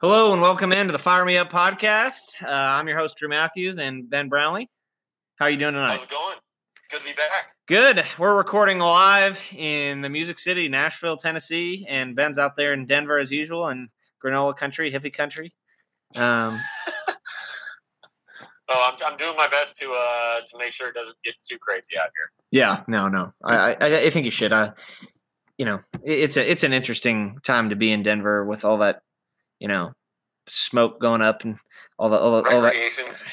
Hello and welcome into the Fire Me Up podcast. Uh, I'm your host Drew Matthews and Ben Brownlee. How are you doing tonight? How's it going? Good to be back. Good. We're recording live in the Music City, Nashville, Tennessee, and Ben's out there in Denver as usual, and granola country, hippie country. Um, Oh, I'm, I'm doing my best to uh to make sure it doesn't get too crazy out here. yeah, no, no. I, I, I think you should. Uh, you know, it's a it's an interesting time to be in Denver with all that, you know, smoke going up and all the all, the, all that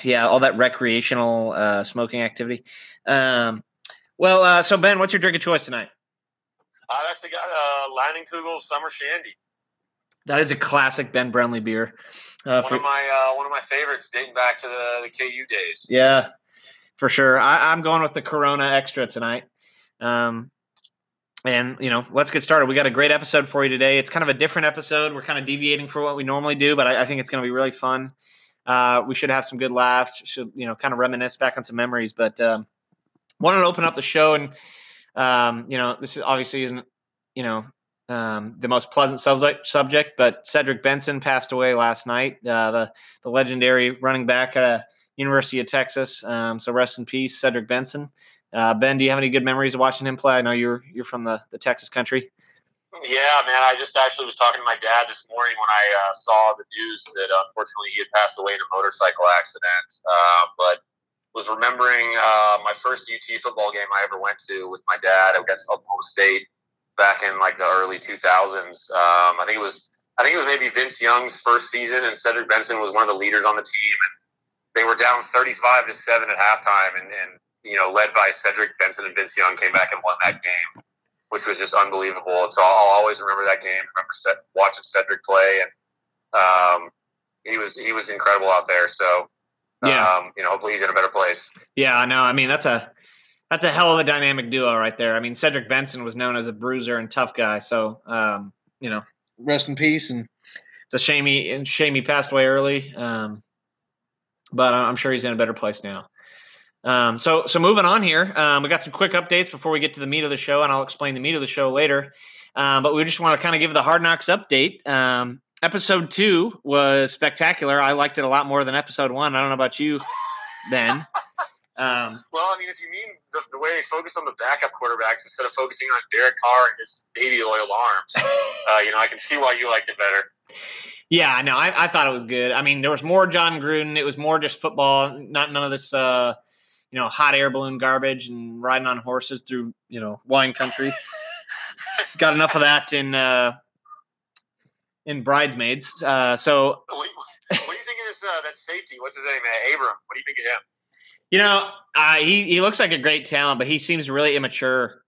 yeah, all that recreational uh, smoking activity. Um, well, uh, so Ben, what's your drink of choice tonight? I've actually got a uh, Leinenkugel Summer Shandy. That is a classic Ben Brownlee beer. Uh, One for, of my uh, one of my favorites, dating back to the, the KU days. yeah, for sure. I, I'm going with the Corona Extra tonight. Um, and you know, let's get started. We got a great episode for you today. It's kind of a different episode. We're kind of deviating from what we normally do, but I, I think it's going to be really fun. Uh, we should have some good laughs. Should you know, kind of reminisce back on some memories. But um, wanted to open up the show, and um, you know, this obviously isn't you know um, the most pleasant subject. Subject, but Cedric Benson passed away last night. Uh, the the legendary running back at uh, University of Texas. Um, so rest in peace, Cedric Benson. Uh, ben, do you have any good memories of watching him play? I know you're you're from the, the Texas country. Yeah, man. I just actually was talking to my dad this morning when I uh, saw the news that unfortunately he had passed away in a motorcycle accident. Uh, but was remembering uh, my first UT football game I ever went to with my dad against Oklahoma State back in like the early 2000s. Um, I think it was I think it was maybe Vince Young's first season, and Cedric Benson was one of the leaders on the team. And they were down 35 to seven at halftime, and, and you know led by Cedric Benson and Vince Young came back and won that game which was just unbelievable. So I'll always remember that game. Remember watching Cedric play, and um, he was he was incredible out there. So Yeah. um, you know, hopefully he's in a better place. Yeah, I know. I mean, that's a that's a hell of a dynamic duo right there. I mean, Cedric Benson was known as a bruiser and tough guy. So, um, you know, rest in peace. And it's a shame he shame he passed away early. Um, but I'm sure he's in a better place now. Um, so, so moving on here, um, we got some quick updates before we get to the meat of the show, and I'll explain the meat of the show later. Um, but we just want to kind of give the Hard Knocks update. Um, episode two was spectacular. I liked it a lot more than episode one. I don't know about you, Ben. Um, Well, I mean, if you mean the, the way they focus on the backup quarterbacks instead of focusing on Derek Carr and his baby oil arms, uh, you know, I can see why you liked it better. Yeah, no, I, I thought it was good. I mean, there was more Jon Gruden. It was more just football, not none of this, uh, you know, hot air balloon garbage and riding on horses through, you know, wine country. Got enough of that in uh, in bridesmaids. Uh, so What, what do you think of this? Uh, that safety? What's his name? Uh, Abram. What do you think of him? you know, uh, he he looks like a great talent, but he seems really immature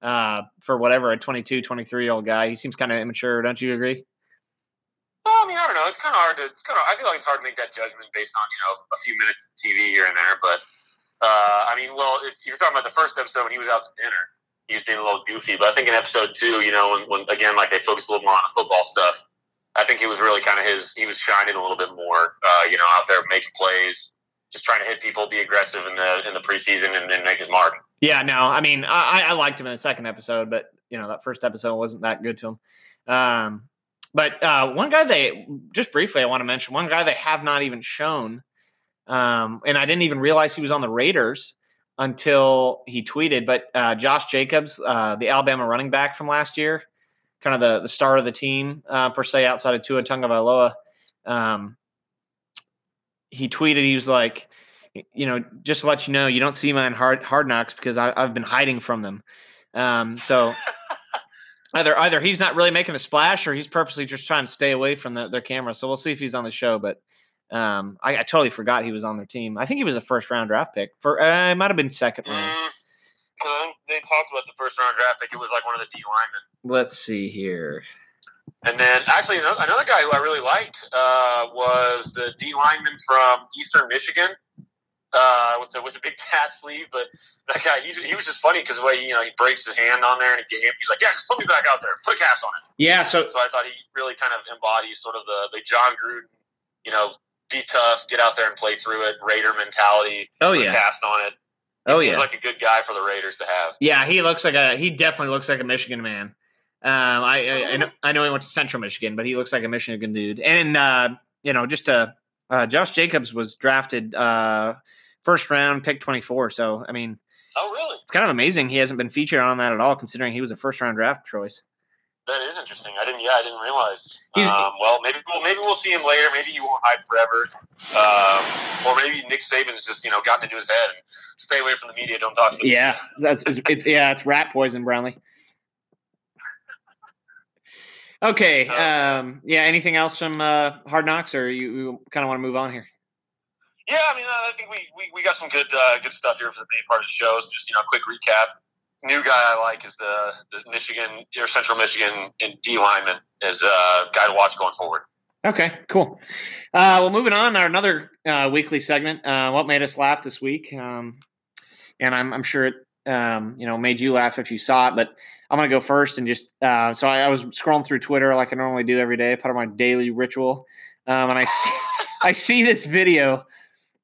uh, for whatever a 22, 23 year old guy. He seems kind of immature. Don't you agree? Well, I mean, I don't know. It's kind of hard to. It's kind of. I feel like it's hard to make that judgment based on you know a few minutes of TV here and there. But uh, I mean, well, if you're talking about the first episode when he was out to dinner, he was being a little goofy. But I think in episode two, you know, when, when again like they focused a little more on the football stuff, I think he was really kind of his. He was shining a little bit more. Uh, you know, out there making plays, just trying to hit people, be aggressive in the in the preseason, and then make his mark. Yeah, no, I mean, I, I liked him in the second episode, but you know that first episode wasn't that good to him. Um, but uh, one guy they just briefly I want to mention one guy they have not even shown, um, and I didn't even realize he was on the Raiders until he tweeted. But uh, Josh Jacobs, uh, the Alabama running back from last year, kind of the the star of the team uh, per se outside of Tua Tagovailoa. Um, he tweeted he was like you know, just to let you know, you don't see my hard hard knocks because I, I've been hiding from them. Um, so either either he's not really making a splash or he's purposely just trying to stay away from the, their camera. So we'll see if he's on the show. But um, I, I totally forgot he was on their team. I think he was a first round draft pick. For uh, it might have been second round. Mm, 'cause they talked about the first round draft pick. It was like one of the D linemen. Let's see here. And then, actually, ano- another guy who I really liked uh, was the D lineman from Eastern Michigan uh, with a with the big tat sleeve. But that guy, he, he was just funny because the way he, you know he breaks his hand on there in a game, he's like, "Yeah, just put me back out there, put a cast on it." Yeah. So So I thought he really kind of embodies sort of the the Jon Gruden, you know, be tough, get out there and play through it, Raider mentality, oh yeah, cast on it. He oh seems yeah, like a good guy for the Raiders to have. yeah. He looks like a he definitely looks like a Michigan man. Um, I, I, I know I know he went to Central Michigan, but he looks like a Michigan dude. And uh, you know, just uh, uh, Josh Jacobs was drafted uh, first round, pick twenty four. So I mean, Oh, really? it's kind of amazing he hasn't been featured on that at all, considering he was a first round draft choice. That is interesting. I didn't. Yeah, I didn't realize. Um, well, maybe we'll maybe we'll see him later. Maybe he won't hide forever. Um, or maybe Nick Saban's just you know gotten into his head and stay away from the media. Don't talk to the Yeah, that's it's, it's yeah, it's rat poison, Brownlee. Okay, um, yeah. Anything else from uh, Hard Knocks, or you, you kind of want to move on here? Yeah, I mean, uh, I think we, we, we got some good uh, good stuff here for the main part of the show. So just you know, a quick recap. New guy I like is the, the Michigan or Central Michigan and D lineman is a guy to watch going forward. Okay, cool. Uh, well, moving on, our another uh, weekly segment. Uh, what made us laugh this week? Um, and I'm, I'm sure it, um, you know, made you laugh if you saw it. But I'm gonna go first and just. Uh, so I, I was scrolling through Twitter like I normally do every day, part of my daily ritual, um, and I see, I see this video,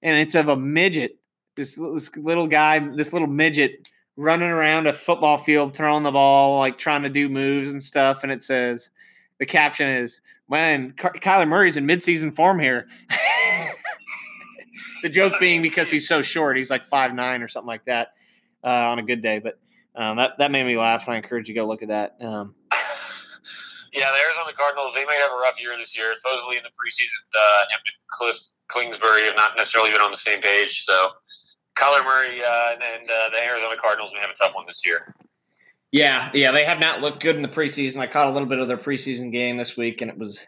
and it's of a midget, this, this little guy, this little midget running around a football field, throwing the ball, like trying to do moves and stuff, and it says. The caption is, "Man, Ky- Kyler Murray's in midseason form here." the joke being because he's so short, he's like five nine or something like that uh, on a good day. But um, that that made me laugh, and I encourage you to go look at that. Um, Yeah, the Arizona Cardinals, they may have a rough year this year. Supposedly in the preseason, uh, Cliff Kingsbury have not necessarily been on the same page. So Kyler Murray uh, and, and uh, the Arizona Cardinals may have a tough one this year. yeah, yeah, they have not looked good in the preseason. I caught a little bit of their preseason game this week, and it was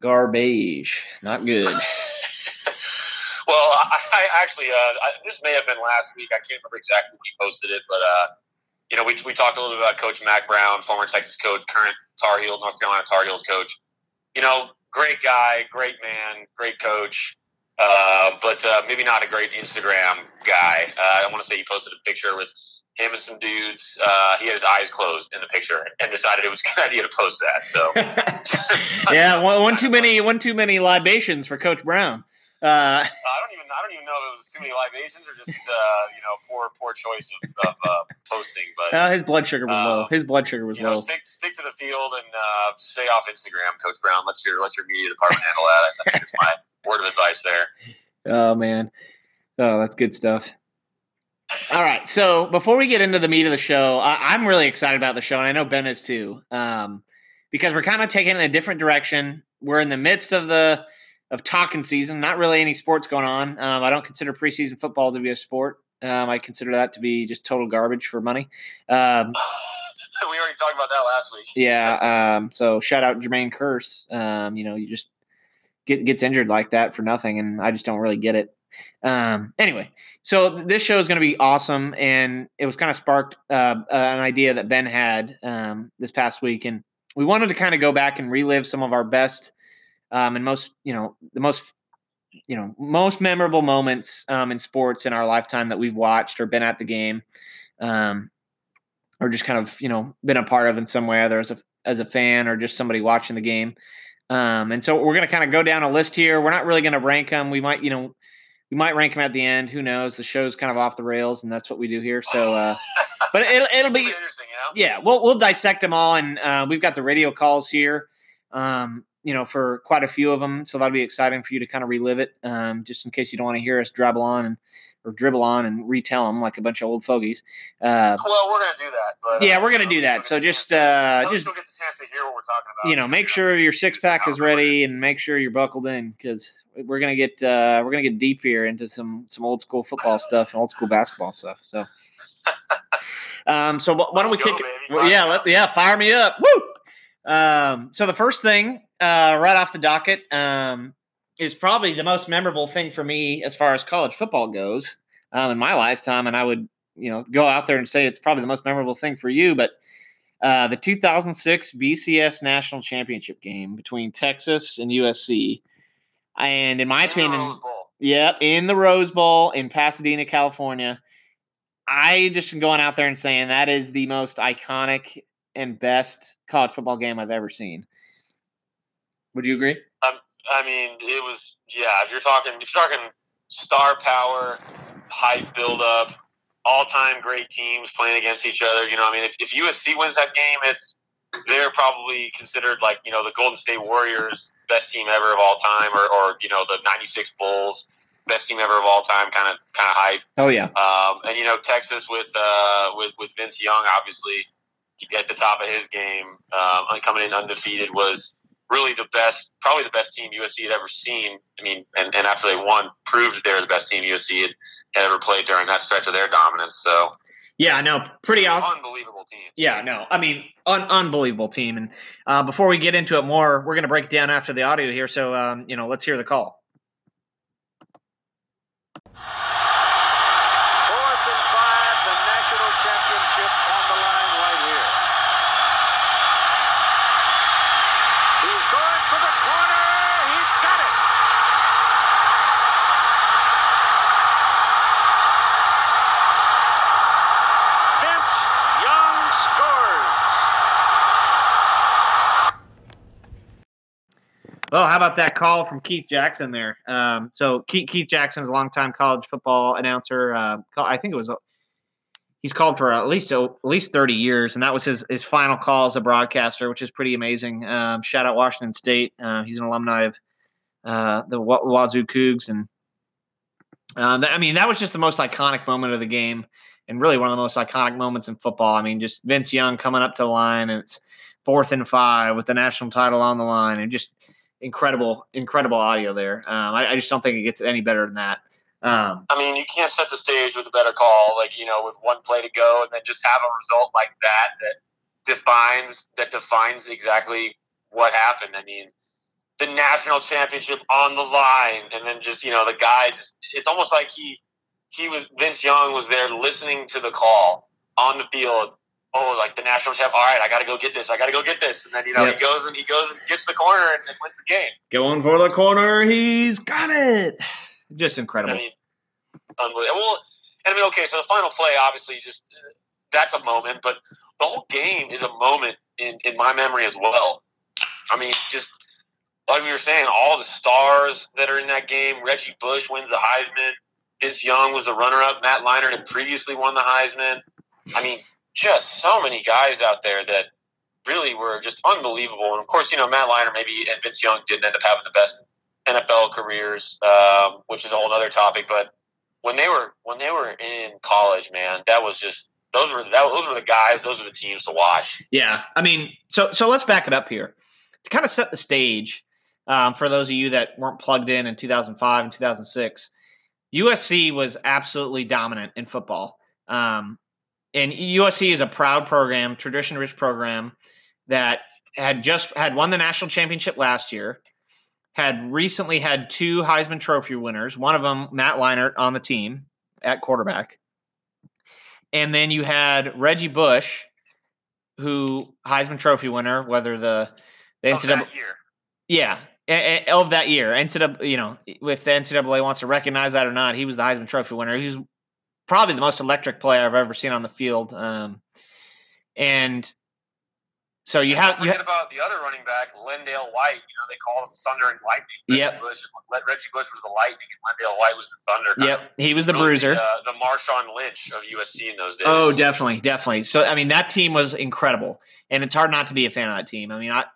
garbage, not good. Well, I, I actually, uh, I, this may have been last week. I can't remember exactly when we posted it, but uh, you know, we, we talked a little bit about Coach Mack Brown, former Texas coach, current Tar Heel, North Carolina Tar Heels coach. You know, great guy, great man, great coach, uh, but uh, maybe not a great Instagram guy. Uh, I want to say he posted a picture with him and some dudes. Uh, he had his eyes closed in the picture and decided it was a good idea to post that. So. yeah, one, one too many, one too many libations for Coach Brown. Uh, I don't even I don't even know if it was too many libations or just uh, you know poor poor choice of, of uh, posting. But uh, his blood sugar was low. Um, His blood sugar was you know, low. stick stick to the field and uh, stay off Instagram, Coach Brown. Let your let your media department handle that. I think it's my word of advice there. Oh man, oh that's good stuff. All right, so before we get into the meat of the show, I, I'm really excited about the show, and I know Ben is too, um, because we're kind of taking it in a different direction. We're in the midst of the of talking season. Not really any sports going on. Um, I don't consider preseason football to be a sport. Um, I consider that to be just total garbage for money. Um, we already talked about that last week. yeah. Um, so shout out Jermaine Kearse. Um, you know, you just get gets injured like that for nothing, and I just don't really get it. Um, anyway, so th- this show is going to be awesome, and it was kind of sparked uh, uh, an idea that Ben had um, this past week, and we wanted to kind of go back and relive some of our best um, and most, you know, the most, you know, most memorable moments um, in sports in our lifetime that we've watched or been at the game, um, or just kind of, you know, been a part of in some way, either as a as a fan or just somebody watching the game. Um, and so we're going to kind of go down a list here. We're not really going to rank them. We might, you know, we might rank them at the end. Who knows? The show's kind of off the rails, and that's what we do here. So, uh, but it'll it'll be interesting, you know. yeah, we'll we'll dissect them all, and uh, we've got the radio calls here. Um, you know, for quite a few of them, so that'll be exciting for you to kind of relive it, um, just in case you don't want to hear us dribble on and or dribble on and retell them like a bunch of old fogies. Uh, Well, we're gonna do that, but yeah, uh, we're gonna at do that. So just uh, just get the chance to hear what we're talking about. you know, make sure your six pack is ready and make sure you're buckled in because we're gonna get uh, we're gonna get deep here into some some old school football stuff and old school basketball stuff. So, um, so why don't we go, kick? baby. Well, yeah, let, yeah, fire me up. Woo! Um, so the first thing, uh, right off the docket, um, is probably the most memorable thing for me as far as college football goes um, in my lifetime, and I would, you know, go out there and say it's probably the most memorable thing for you. But uh, the 2006 BCS National Championship game between Texas and USC, and in my In opinion. Yep, in the Rose Bowl in Pasadena, California. I just am going out there and saying that is the most iconic and best college football game I've ever seen. Would you agree? I mean, it was yeah. If you're talking, if you're talking star power, hype build up, all time great teams playing against each other. You know, I mean, if, if USC wins that game, it's they're probably considered like you know the Golden State Warriors best team ever of all time, or, or you know the '96 Bulls best team ever of all time, kind of kind of hype. Oh yeah. Um, and you know Texas with uh, with with Vince Young, obviously at the top of his game, um, coming in undefeated was really the best, probably the best team USC had ever seen. I mean, and, and after they won, proved they're the best team USC had, had ever played during that stretch of their dominance. So yeah, no, pretty awesome. Unbelievable team. Yeah, no, I mean, un- unbelievable team. And uh, before we get into it more, we're going to break down after the audio here. So, um, you know, let's hear the call. Fourth and five, the national championship on the line right here. He's going for the corner. He's got it. Vince Young scores. Well, how about that call from Keith Jackson there? Um, so Keith, Keith Jackson is a longtime college football announcer. Uh, I think it was he's called for at least at least thirty years, and that was his his final call as a broadcaster, which is pretty amazing. Um, shout out Washington State. Uh, he's an alumni of uh, the Wa- Wazoo Cougs, and um, I mean that was just the most iconic moment of the game, and really one of the most iconic moments in football. I mean, just Vince Young coming up to the line, and it's fourth and five with the national title on the line, and just incredible, incredible audio there. Um, I, I, just don't think it gets any better than that. Um, I mean, you can't set the stage with a better call, like you know, with one play to go, and then just have a result like that that defines that defines exactly what happened. I mean, the national championship on the line, and then just you know, the guy just—it's almost like he he was Vince Young was there listening to the call on the field oh, like the national champ. All right, I got to go get this. I got to go get this. And then you know yep. he goes and he goes and gets the corner and, and, wins the game. Going for the corner, he's got it. Just incredible. I mean, unbelievable. Well, and I mean, okay, so the final play, obviously, just uh, that's a moment, but the whole game is a moment in in my memory as well. I mean, just like we were saying, all the stars that are in that game. Reggie Bush wins the Heisman. Vince Young was the runner-up. Matt Leinart had previously won the Heisman. I mean, just so many guys out there that really were just unbelievable. And of course, you know, Matt Leinart maybe and Vince Young didn't end up having the best NFL careers, um, which is a whole other topic. But when they were when they were in college, man, that was just those were that, those were the guys, those were the teams to watch. Yeah, I mean, so so let's back it up here to kind of set the stage um, for those of you that weren't plugged in in 2005 and 2006. USC was absolutely dominant in football. Um, and USC is a proud program, tradition rich program that had just had won the national championship last year, had recently had two Heisman Trophy winners, one of them Matt Leinart on the team at quarterback. And then you had Reggie Bush, who Heisman Trophy winner, whether the the NCAA yeah of that year NCAA you know if the NCAA wants to recognize that or not, he was the Heisman Trophy winner. He was probably the most electric player I've ever seen on the field. Um, and so you have you have about the other running back, LenDale White. You know they call him Thunder and Lightning. Reggie Bush, Reggie Bush was the Lightning, and LenDale White was the Thunder. Yep, he was the really bruiser. The, uh, the Marshawn Lynch of USC in those days. Oh, definitely, definitely. So I mean, that team was incredible, and it's hard not to be a fan of that team. I mean, I,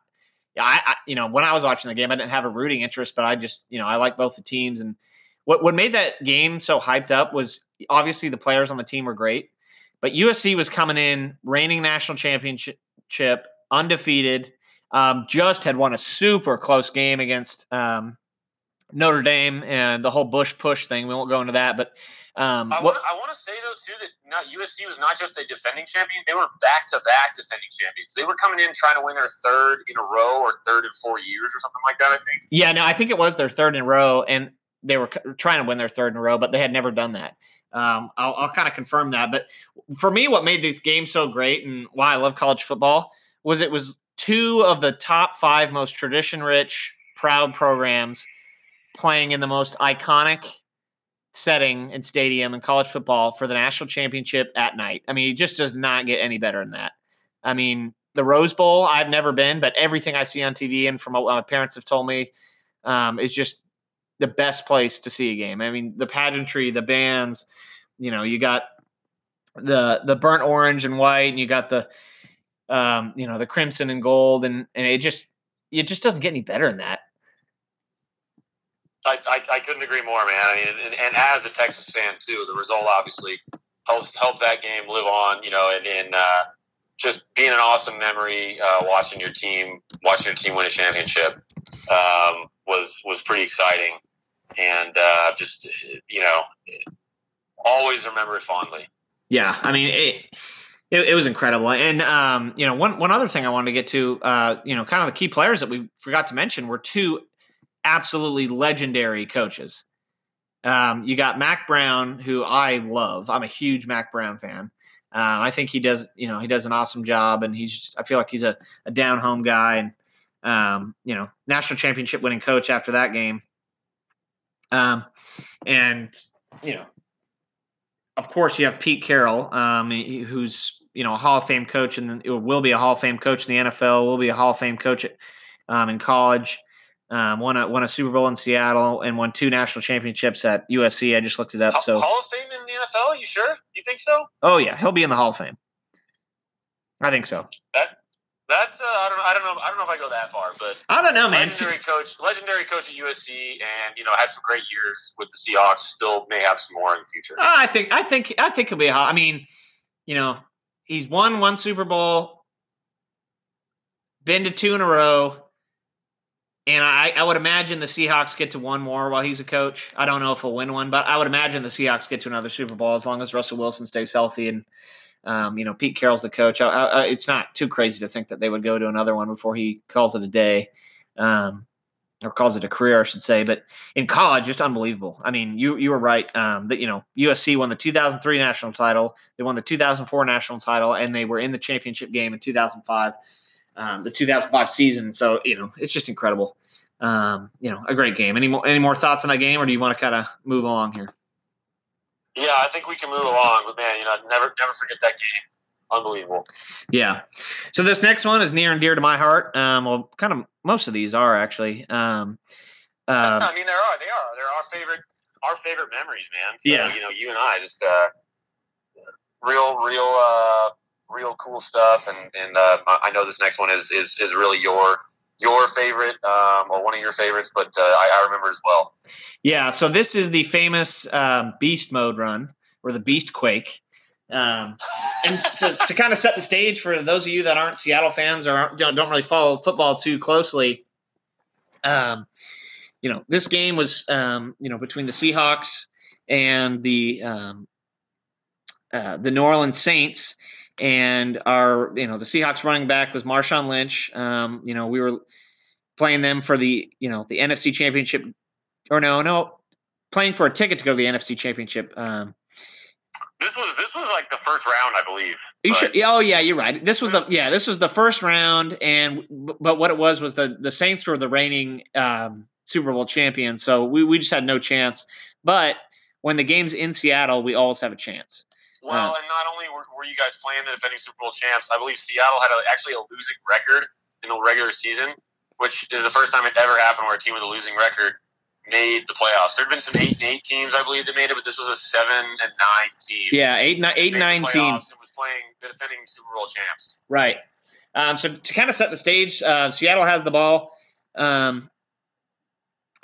I, I you know, when I was watching the game, I didn't have a rooting interest, but I just, you know, I like both the teams and what what made that game so hyped up was obviously the players on the team were great, but USC was coming in reigning national championship, undefeated. Um, just had won a super close game against um, Notre Dame and the whole Bush push thing. We won't go into that, but um, I want to say though too that not USC was not just a defending champion; they were back to back defending champions. They were coming in trying to win their third in a row or third in four years or something like that. I think. Yeah, no, I think it was their third in a row, and they were trying to win their third in a row, but they had never done that. Um, I'll, I'll kind of confirm that. But for me, what made this game so great and why I love college football was it was two of the top five most tradition rich, proud programs playing in the most iconic setting and stadium in college football for the national championship at night. I mean, it just does not get any better than that. I mean, the Rose Bowl, I've never been, but everything I see on TV and from what my parents have told me um, is just the best place to see a game. I mean, the pageantry, the bands, you know, you got the the burnt orange and white, and you got the um, you know, the crimson and gold, and and it just it just doesn't get any better than that. I, I, I couldn't agree more, man. I mean, and, and as a Texas fan too, the result obviously helps help that game live on. You know, and, uh, just being an awesome memory, uh, watching your team watching your team win a championship um, was was pretty exciting, and uh, just you know, always remember it fondly. Yeah, I mean it. It, it was incredible, and um, you know, one one other thing I wanted to get to, uh, you know, kind of the key players that we forgot to mention were two absolutely legendary coaches. Um, you got Mack Brown, who I love. I'm a huge Mack Brown fan. Uh, I think he does, you know, he does an awesome job, and he's. Just, I feel like he's a, a down home guy, and um, you know, national championship winning coach after that game. Um, and you know, of course, you have Pete Carroll, um, who's you know a Hall of Fame coach, and will be a Hall of Fame coach in the NFL. Will be a Hall of Fame coach at, um, in college. Um, won a won a Super Bowl in Seattle and won two national championships at USC. I just looked it up. So Hall of Fame in the NFL? You sure? You think so? Oh yeah, he'll be in the Hall of Fame. I think so. That that's uh, I don't know I don't know I don't know if I go that far, but I don't know, man. Legendary coach, legendary coach at USC, and you know had some great years with the Seahawks. Still may have some more in the future. I think I think I think he'll be. I mean, you know, he's won one Super Bowl, been to two in a row and I, I would imagine the Seahawks get to one more while he's a coach. I don't know if he'll win one, but I would imagine the Seahawks get to another Super Bowl as long as Russell Wilson stays healthy and um, you know Pete Carroll's the coach. I, I, it's not too crazy to think that they would go to another one before he calls it a day, um, or calls it a career, I should say. But in college, just unbelievable. I mean, you you were right um, that you know USC won the 2003 national title, they won the 2004 national title, and they were in the championship game in 2005 um, the 2005 season. So you know, it's just incredible. Um, you know, a great game. Any more any more thoughts on that game, or do you want to kind of move along here? Yeah, I think we can move along, but man, you know, never never forget that game. Unbelievable. Yeah. So this next one is near and dear to my heart. Um, well, kind of most of these are actually. Um, uh, I mean, there are. They are. They're our favorite. Our favorite memories, man. So, yeah. You know, you and I just uh, real, real. Uh, real cool stuff. And and uh, I know this next one is is is really your your favorite um, or one of your favorites, but uh, I, I, remember as well. Yeah, so this is the famous um, Beast Mode run or the Beast Quake. Um, and to, to kind of set the stage for those of you that aren't Seattle fans or don't, don't really follow football too closely, um, you know, this game was, um, you know, between the Seahawks and the um, uh, the New Orleans Saints, and our you know the Seahawks running back was Marshawn Lynch. Um, you know we were playing them for the you know the NFC Championship, or no no playing for a ticket to go to the NFC Championship. Um, this was this was like the first round, I believe. You sure? Oh yeah, you're right. This was the yeah this was the first round, and but what it was was the the Saints were the reigning um, Super Bowl champions, so we we just had no chance. But when the game's in Seattle, we always have a chance. Well, and not only were, were, you guys playing the defending Super Bowl champs, I believe Seattle had a, actually a losing record in the regular season, which is the first time it ever happened where a team with a losing record made the playoffs. There had been some eight and eight teams, I believe, that made it, but this was a seven and nine team. Yeah, eight, nine, eight, nine teams. And was playing the defending Super Bowl champs. Right. Um, so to kind of set the stage, uh, Seattle has the ball. Um,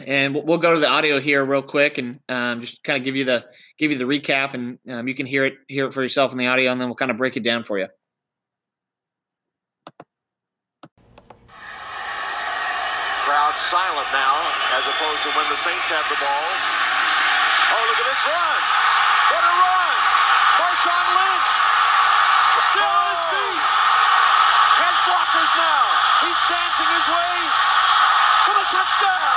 and we'll, go to the audio here real quick and um, just kind of give you the give you the recap, and um, you can hear it hear it for yourself in the audio, and then we'll kind of break it down for you. Crowd silent now, as opposed to when the Saints have the ball. Oh, look at this run! What a run! Marshawn Lynch still on his feet. Has blockers now. He's dancing his way for the touchdown.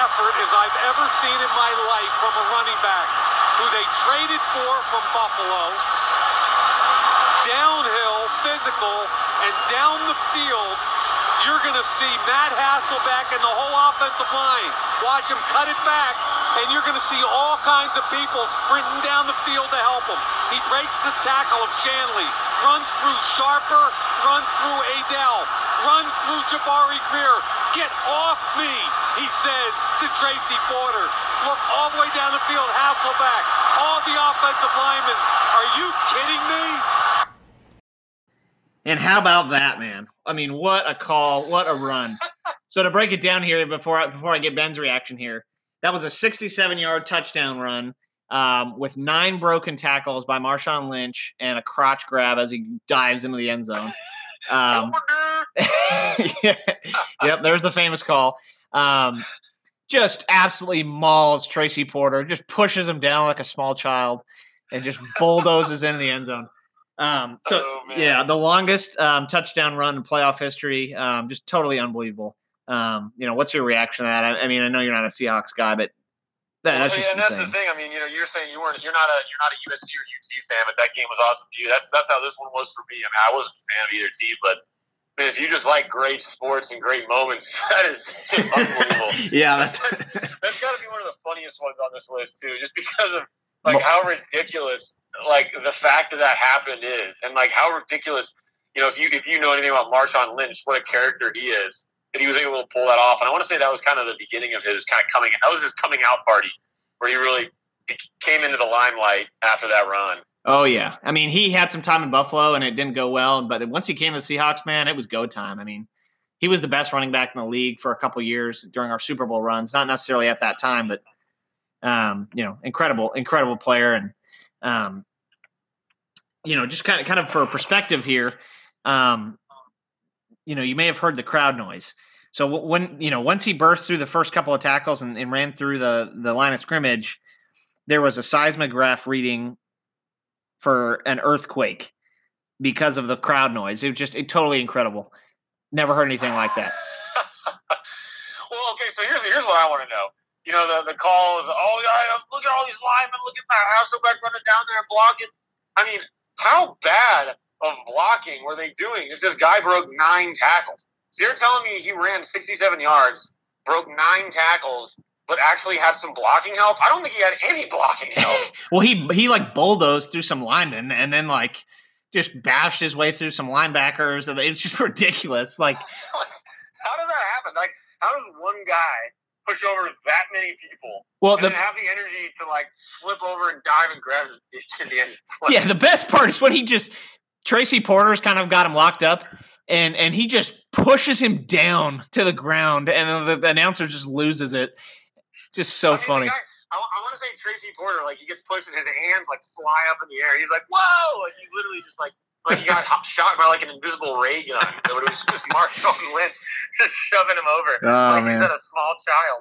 effort as I've ever seen in my life from a running back who they traded for from Buffalo. Downhill, physical, and down the field, you're going to see Matt Hasselbeck and the whole offensive line. Watch him cut it back and you're going to see all kinds of people sprinting down the field to help him. He breaks the tackle of Shanle, runs through Sharper, runs through Adele, runs through Jabari Greer. Get off me, he says to Tracy Porter. Look all the way down the field, Hasselbeck, all the offensive linemen. Are you kidding me? And how about that, man? I mean, what a call, what a run. So to break it down here before I, before I get Ben's reaction here, that was a 67 yard touchdown run um, with nine broken tackles by Marshawn Lynch and a crotch grab as he dives into the end zone. Um, yeah, yep, there's the famous call. Um, just absolutely mauls Tracy Porter, just pushes him down like a small child, and just bulldozes into the end zone. Um, so Oh, yeah, the longest um, touchdown run in playoff history. Um, just totally unbelievable. Um, you know, what's your reaction to that? I, I mean, I know you're not a Seahawks guy, but that, that's Well, just and that's insane. the thing. I mean, you know, you're saying you weren't, you're not a, you're not a USC or UT fan, but that game was awesome to you. That's that's how this one was for me. I mean, I wasn't a fan of either team, but man, if you just like great sports and great moments, that is just unbelievable. yeah, that's That's got to be one of the funniest ones on this list too, just because of like how ridiculous like the fact that that happened is, and like how ridiculous. You know, if you if you know anything about Marshawn Lynch, what a character he is, that he was able to pull that off. And I want to say that was kind of the beginning of his kind of coming. That was his coming out party, where he really came into the limelight after that run. Oh yeah, I mean he had some time in Buffalo and it didn't go well, but once he came to the Seahawks, man, it was go time. I mean, he was the best running back in the league for a couple years during our Super Bowl runs. Not necessarily at that time, but um, you know, incredible, incredible player, and um, you know, just kind of, kind of for perspective here, um, you know, you may have heard the crowd noise. So when you know, once he burst through the first couple of tackles and, and ran through the the line of scrimmage, there was a seismograph reading for an earthquake because of the crowd noise. It was just it, totally incredible. Never heard anything like that. well, okay, so here's here's what I want to know. You know, the the call is, oh yeah, look at all these linemen, look at Matt Hasselbeck running down there and blocking. I mean, how bad of blocking were they doing if this guy broke nine tackles? So you're telling me he ran 67 yards, broke nine tackles, but actually had some blocking help? I don't think he had any blocking help. Well, he he like bulldozed through some linemen and then like just bashed his way through some linebackers. and It's just ridiculous. Like how does that happen? Like, how does one guy push over that many people well, and the have the energy to like flip over and dive and grab his in the end? yeah, the best part is when he just Tracy Porter's kind of got him locked up, and and he just pushes him down to the ground, and the, the announcer just loses it. Just so I mean, funny. guy- I, want to say Tracy Porter, like he gets pushed and his hands like fly up in the air. He's like, "Whoa!" Like he literally just like like he got shot by like an invisible ray gun. But it was just Marshawn Lynch just shoving him over, Oh, like man. he said, a small child.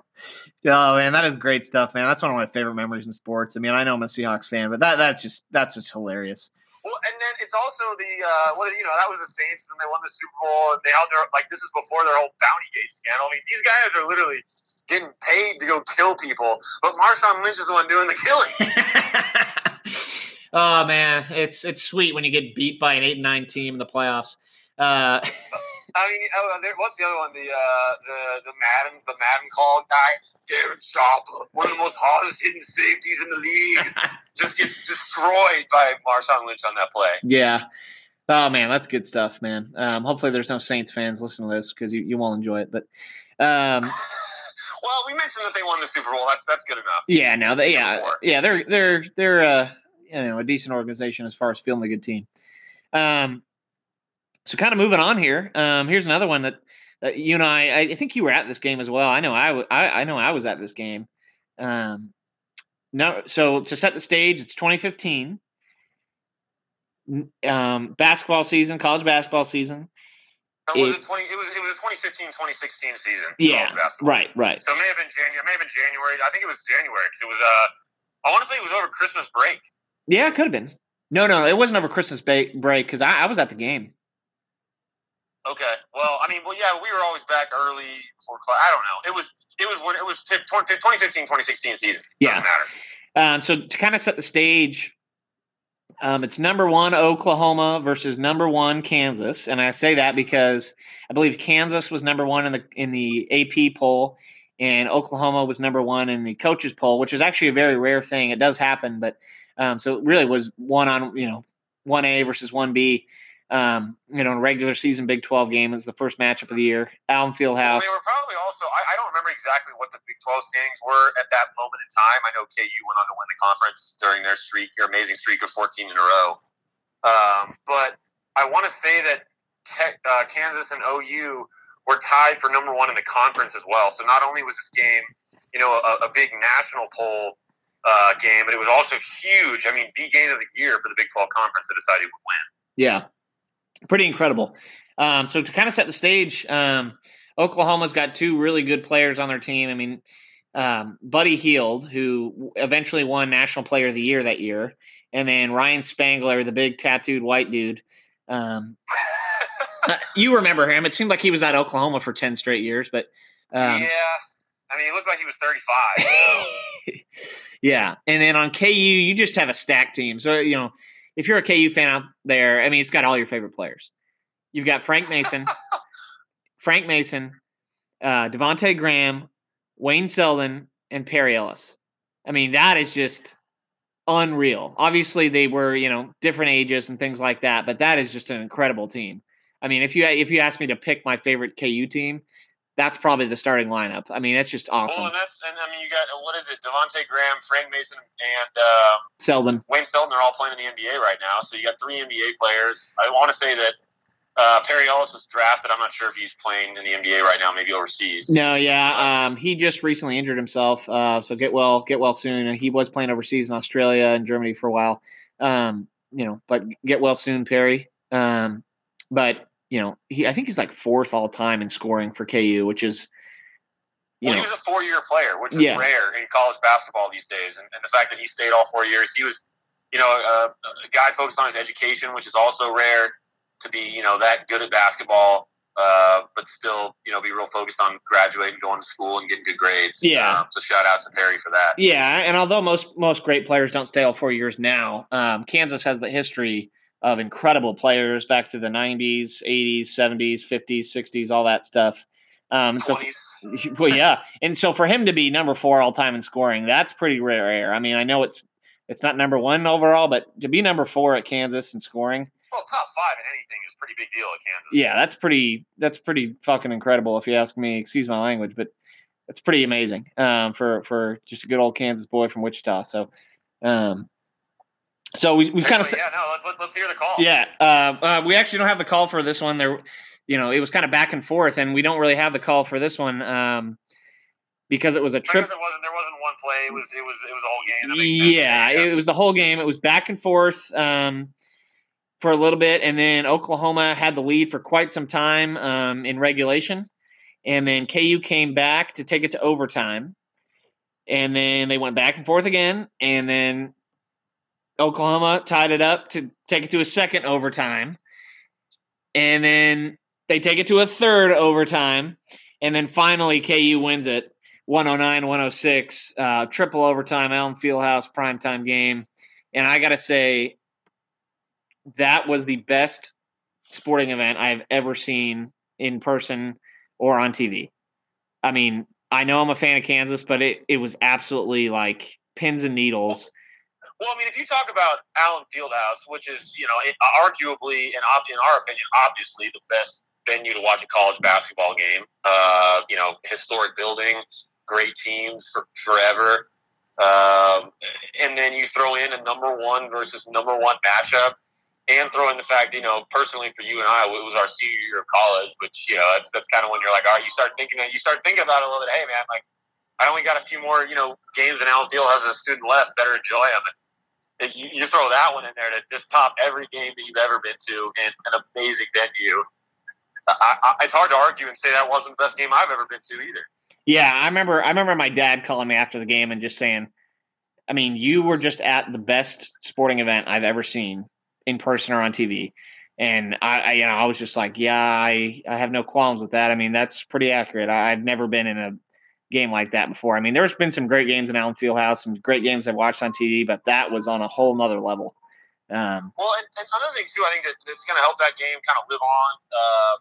Oh man, that is great stuff, man. That's one of my favorite memories in sports. I mean, I know I'm a Seahawks fan, but that that's just that's just hilarious. Well, and then it's also the uh, what you know that was the Saints, and they won the Super Bowl, and they held their like this is before their whole Bounty Gate scandal. I mean, these guys are literally getting paid to go kill people, but Marshawn Lynch is the one doing the killing. oh man, it's it's sweet when you get beat by an eight and nine team in the playoffs. Uh, I mean, oh, there, what's the other one? The uh, the the Madden the Madden call guy, Darren Sharper, one of the most hardest hitting safeties in the league, just gets destroyed by Marshawn Lynch on that play. yeah. Oh man, that's good stuff, man. Um, hopefully, there's no Saints fans listening to this because you, you won't enjoy it. But um, Well, we mentioned that they won the Super Bowl. That's that's good enough. yeah, now they, yeah, yeah, they're they're they're uh, you know a decent organization as far as fielding a good team. Um, so kind of moving on here. Um, here's another one that, that you and I, I think you were at this game as well. I know I, w- I, I know I was at this game. Um, no, so to set the stage, it's 2015. Um, basketball season, college basketball season. Or was It- it twenty? It was it was a 2015-2016 season. Yeah, right, right. So it may have been January. May have been January. I think it was January because it was. Uh, I want to say it was over Christmas break. Yeah, it could have been. No, no, it wasn't over Christmas break because I, I was at the game. Okay. Well, I mean, well, yeah, we were always back early for class. I don't know. It was it was when it was 2015 2016 season. Yeah. Doesn't matter. Um, so to kind of set the stage, um, it's number one Oklahoma versus number one Kansas, and I say that because I believe Kansas was number one in the in the AP poll, and Oklahoma was number one in the coaches poll, which is actually a very rare thing. It does happen, but um, so it really was one on you know one A versus one B. Um, you know, in a regular season Big Twelve game is the first matchup of the year. Allen Fieldhouse. Well, they were probably also. I, I, don't remember exactly what the Big Twelve standings were at that moment in time. I know KU went on to win the conference during their streak, their amazing streak of fourteen in a row. Um, but I want to say that uh, Kansas and OU were tied for number one in the conference as well. So not only was this game, you know, a, a big national poll uh, game, but it was also huge. I mean, the game of the year for the Big 12 conference that decided who would win. Yeah, pretty incredible. Um, so to kind of set the stage, um, Oklahoma's got two really good players on their team. I mean, um, Buddy Hield, who eventually won National Player of the Year that year, and then Ryan Spangler, the big tattooed white dude. Um, you remember him? It seemed like he was at Oklahoma for ten straight years, but um, yeah, I mean, he looked like he was thirty-five. So. yeah, and then on KU, you just have a stack team. So you know, if you're a KU fan out there, I mean, it's got all your favorite players. You've got Frank Mason, Frank Mason, uh, Devonte Graham, Wayne Selden, and Perry Ellis. I mean, that is just unreal. Obviously, they were you know different ages and things like that, but that is just an incredible team. I mean, if you if you ask me to pick my favorite KU team, that's probably the starting lineup. I mean, it's just awesome. Well, and that's and I mean, you got what is it? Devonte Graham, Frank Mason, and uh, Selden. Wayne Selden are all playing in the NBA right now. So you got three NBA players. I want to say that uh, Perry Ellis was drafted. I'm not sure if he's playing in the NBA right now, maybe overseas. No, yeah, um, he just recently injured himself. Uh, so get well, get well soon. He was playing overseas in Australia and Germany for a while. Um, you know, but get well soon, Perry. Um, but you know, he I think he's like fourth all time in scoring for KU, which is you well, know, he was a four year player, which is yeah. rare in college basketball these days. And, and, the fact that he stayed all four years, he was, you know, a, a, guy focused on his education, which is also rare to be, you know, that good at basketball, uh, but still, you know, be real focused on graduating, going to school, and getting good grades. Yeah. Um, so shout out to Perry for that. Yeah, and although most most great players don't stay all four years now, um, Kansas has the history of incredible players back to the 90s, 80s, 70s, 50s, 60s, all that stuff. Um, so, well, yeah, and so for him to be number four all time in scoring, that's pretty rare. I mean, I know it's it's not number one overall, but to be number four at Kansas in scoring, well, top five in anything is pretty big deal at Kansas. Yeah, that's pretty that's pretty fucking incredible if you ask me. Excuse my language, but it's pretty amazing um, for for just a good old Kansas boy from Wichita. So, um, so we we kind of yeah no let, us hear the call yeah uh, uh, we actually don't have the call for this one there you know it was kind of back and forth and we don't really have the call for this one um, because it was a trip. Because it wasn't there wasn't one play. It was it was it was a whole game. Yeah, yeah, it was the whole game. It was back and forth um, for a little bit, and then Oklahoma had the lead for quite some time um, in regulation, and then KU came back to take it to overtime, and then they went back and forth again, and then Oklahoma tied it up to take it to a second overtime. And then they take it to a third overtime. And then finally, KU wins it 109 106. Uh, triple overtime, Allen Fieldhouse primetime game. And I got to say, that was the best sporting event I've ever seen in person or on TV. I mean, I know I'm a fan of Kansas, but it, it was absolutely like pins and needles. Well, I mean, if you talk about Allen Fieldhouse, which is, you know, it, arguably, and in our opinion, obviously the best venue to watch a college basketball game, uh, you know, historic building, great teams for forever. Um, and then you throw in a number one versus number one matchup and throw in the fact, you know, personally for you and I, it was our senior year of college, which, you know, that's, that's kind of when you're like, all right, you start thinking that you start thinking about it a little bit. Hey man, like I only got a few more, you know, games in Allen Fieldhouse as a student left. Better enjoy them. And you, you throw that one in there to just top every game that you've ever been to in an amazing venue. I, I, it's hard to argue and say that wasn't the best game I've ever been to either. Yeah, I remember. I remember my dad calling me after the game and just saying, "I mean, you were just at the best sporting event I've ever seen in person or on TV." And I, I you know, I was just like, "Yeah, I, I have no qualms with that. I mean, that's pretty accurate. I, I've never been in a game like that before. I mean, there's been some great games in Allen Fieldhouse and great games I've watched on TV, but that was on a whole nother level. Um, well, and, and, another thing too, I think that, that's going to help that game kind of live on uh,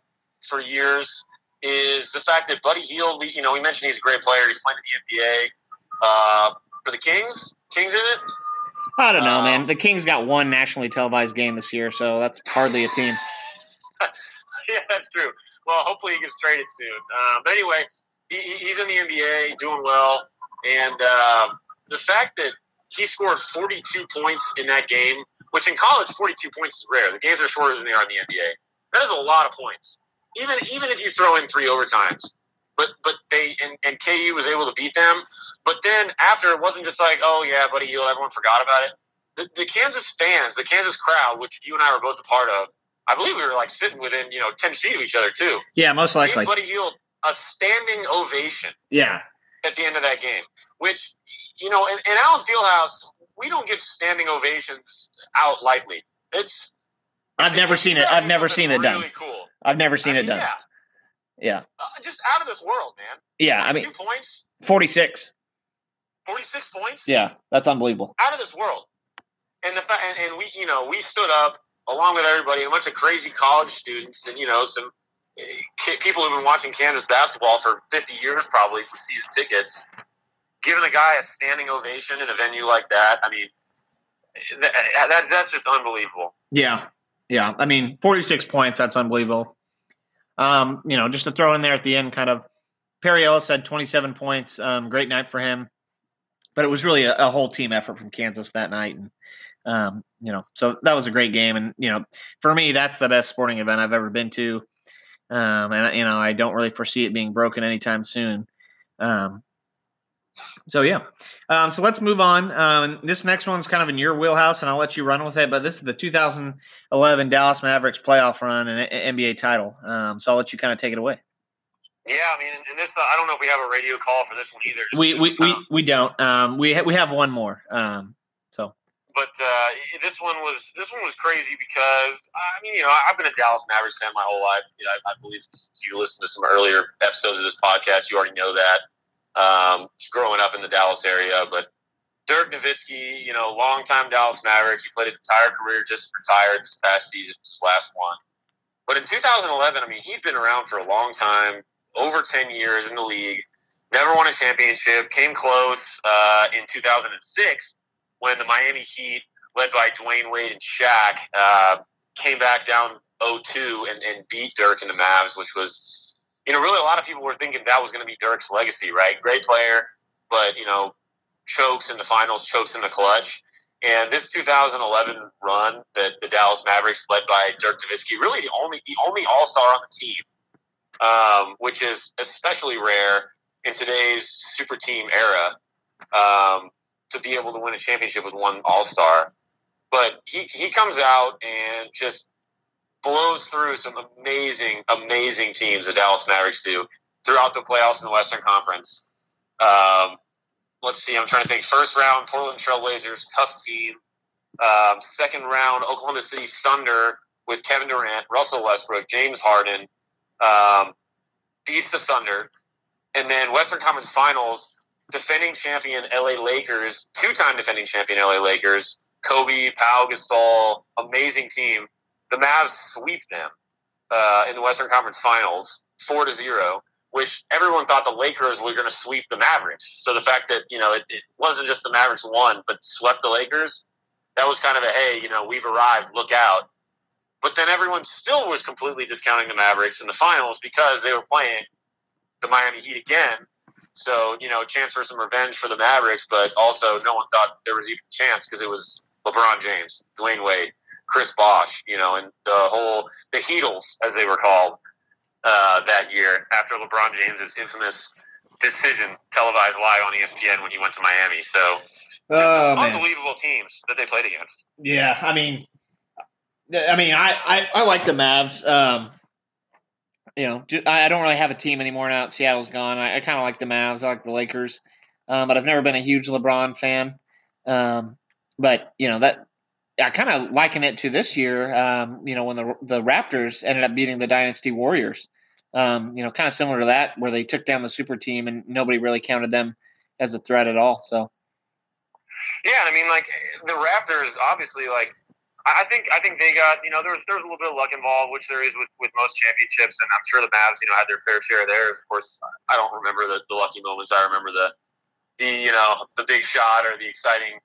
for years is the fact that Buddy Hield, you know, we mentioned he's a great player. He's playing in the NBA uh, for the Kings. Kings in it. I don't know, man. Um, The Kings got one nationally televised game this year, so that's hardly a team. yeah, that's true. Well, hopefully he gets traded soon. Uh, but anyway, he, he- he's in the NBA, doing well, and uh, the fact that he scored 42 points in that game, which in college 42 points is rare. The games are shorter than they are in the NBA. That is a lot of points. Even even if you throw in three overtimes, but but they and, and KU was able to beat them. But then after it wasn't just like, oh yeah, Buddy Hield, everyone forgot about it. The, the Kansas fans, the Kansas crowd, which you and I were both a part of, I believe we were like sitting within you know ten feet of each other too. Yeah, most likely. Buddy Hield a standing ovation Yeah, at the end of that game, which you know, in, in Allen Fieldhouse, we don't give standing ovations out lightly. It's I've never seen it. I've never seen it done. Really cool. I've never seen I it done. Yeah, Yeah, uh, just out of this world, man. yeah. I mean, points, forty-six. forty-six points. Yeah, that's unbelievable. out of this world. And the and, and we, you know, we stood up along with everybody, a bunch of crazy college students, and you know, some people who've been watching Kansas basketball for 50 years, probably with season tickets, giving a guy a standing ovation in a venue like that. I mean, that, that that's just unbelievable. Yeah, yeah. I mean, forty-six points. That's unbelievable. Um, you know, just to throw in there at the end, kind of. Perry Ellis had twenty-seven points. Um, great night for him, but it was really a, a whole team effort from Kansas that night, and um, you know, so that was a great game. And you know, for me, that's the best sporting event I've ever been to. Um, and you know, I don't really foresee it being broken anytime soon. Um, so yeah, um, so let's move on. Um, this next one's kind of in your wheelhouse, and I'll let you run with it. But this is the 2011 Dallas Mavericks playoff run and NBA title. Um, so I'll let you kind of take it away. Yeah, I mean, and this uh, I don't know if we have a radio call for this one either. We we, we, we don't. Um, we ha- we have one more. Um, but uh, this one was this one was crazy because I mean, you know, I've been a Dallas Mavericks fan my whole life. You know, I, I believe if you listen to some earlier episodes of this podcast, you already know that. Um, growing up in the Dallas area, but Dirk Nowitzki, you know, longtime Dallas Maverick. He played his entire career, just retired this past season, his last one. But in 2011, I mean, he'd been around for a long time, over 10 years in the league. Never won a championship. Came close uh, in 2006 when the Miami Heat, led by Dwyane Wade and Shaq, uh, came back down 0-2 and, and beat Dirk and the Mavs, which was, you know, really a lot of people were thinking that was going to be Dirk's legacy, right? Great player, but you know, chokes in the finals, chokes in the clutch. And this 2011 run that the Dallas Mavericks, led by Dirk Nowitzki, really the only the only All Star on the team, um, which is especially rare in today's super team era, um, to be able to win a championship with one All Star. But he he comes out and just blows through some amazing, amazing teams the Dallas Mavericks do throughout the playoffs in the Western Conference. Um, let's see, I'm trying to think. First round, Portland Trailblazers, tough team. Um, second round, Oklahoma City Thunder with Kevin Durant, Russell Westbrook, James Harden um, beats the Thunder. And then Western Conference Finals, defending champion LA Lakers, two time defending champion LA Lakers, Kobe, Pau Gasol, amazing team. The Mavs sweep them uh, in the Western Conference Finals, four to zero which everyone thought the Lakers were going to sweep the Mavericks. So the fact that you know it, it wasn't just the Mavericks won, but swept the Lakers, that was kind of a hey, you know, we've arrived, look out. But then everyone still was completely discounting the Mavericks in the finals because they were playing the Miami Heat again. So you know, chance for some revenge for the Mavericks, but also no one thought there was even a chance because it was LeBron James, Dwyane Wade, Chris Bosh, you know, and the whole the Heatles as they were called uh, that year after LeBron James's infamous decision televised live on ESPN when he went to Miami. So oh man, unbelievable teams that they played against. yeah. I mean, I mean, I I, I like the Mavs. Um, you know, I don't really have a team anymore now. Seattle's gone. I, I kind of like the Mavs. I like the Lakers, um, but I've never been a huge LeBron fan. Um, but you know that I kind of liken it to this year. Um, you know, when the the Raptors ended up beating the Dynasty Warriors. Um, you know, kind of similar to that, where they took down the super team and nobody really counted them as a threat at all. So Yeah, I mean, like the Raptors, obviously, like I think I think they got you know there was there was a little bit of luck involved, which there is with, with most championships, and I'm sure the Mavs you know had their fair share of theirs. Of course, I don't remember the, the lucky moments. I remember the the you know the big shot or the exciting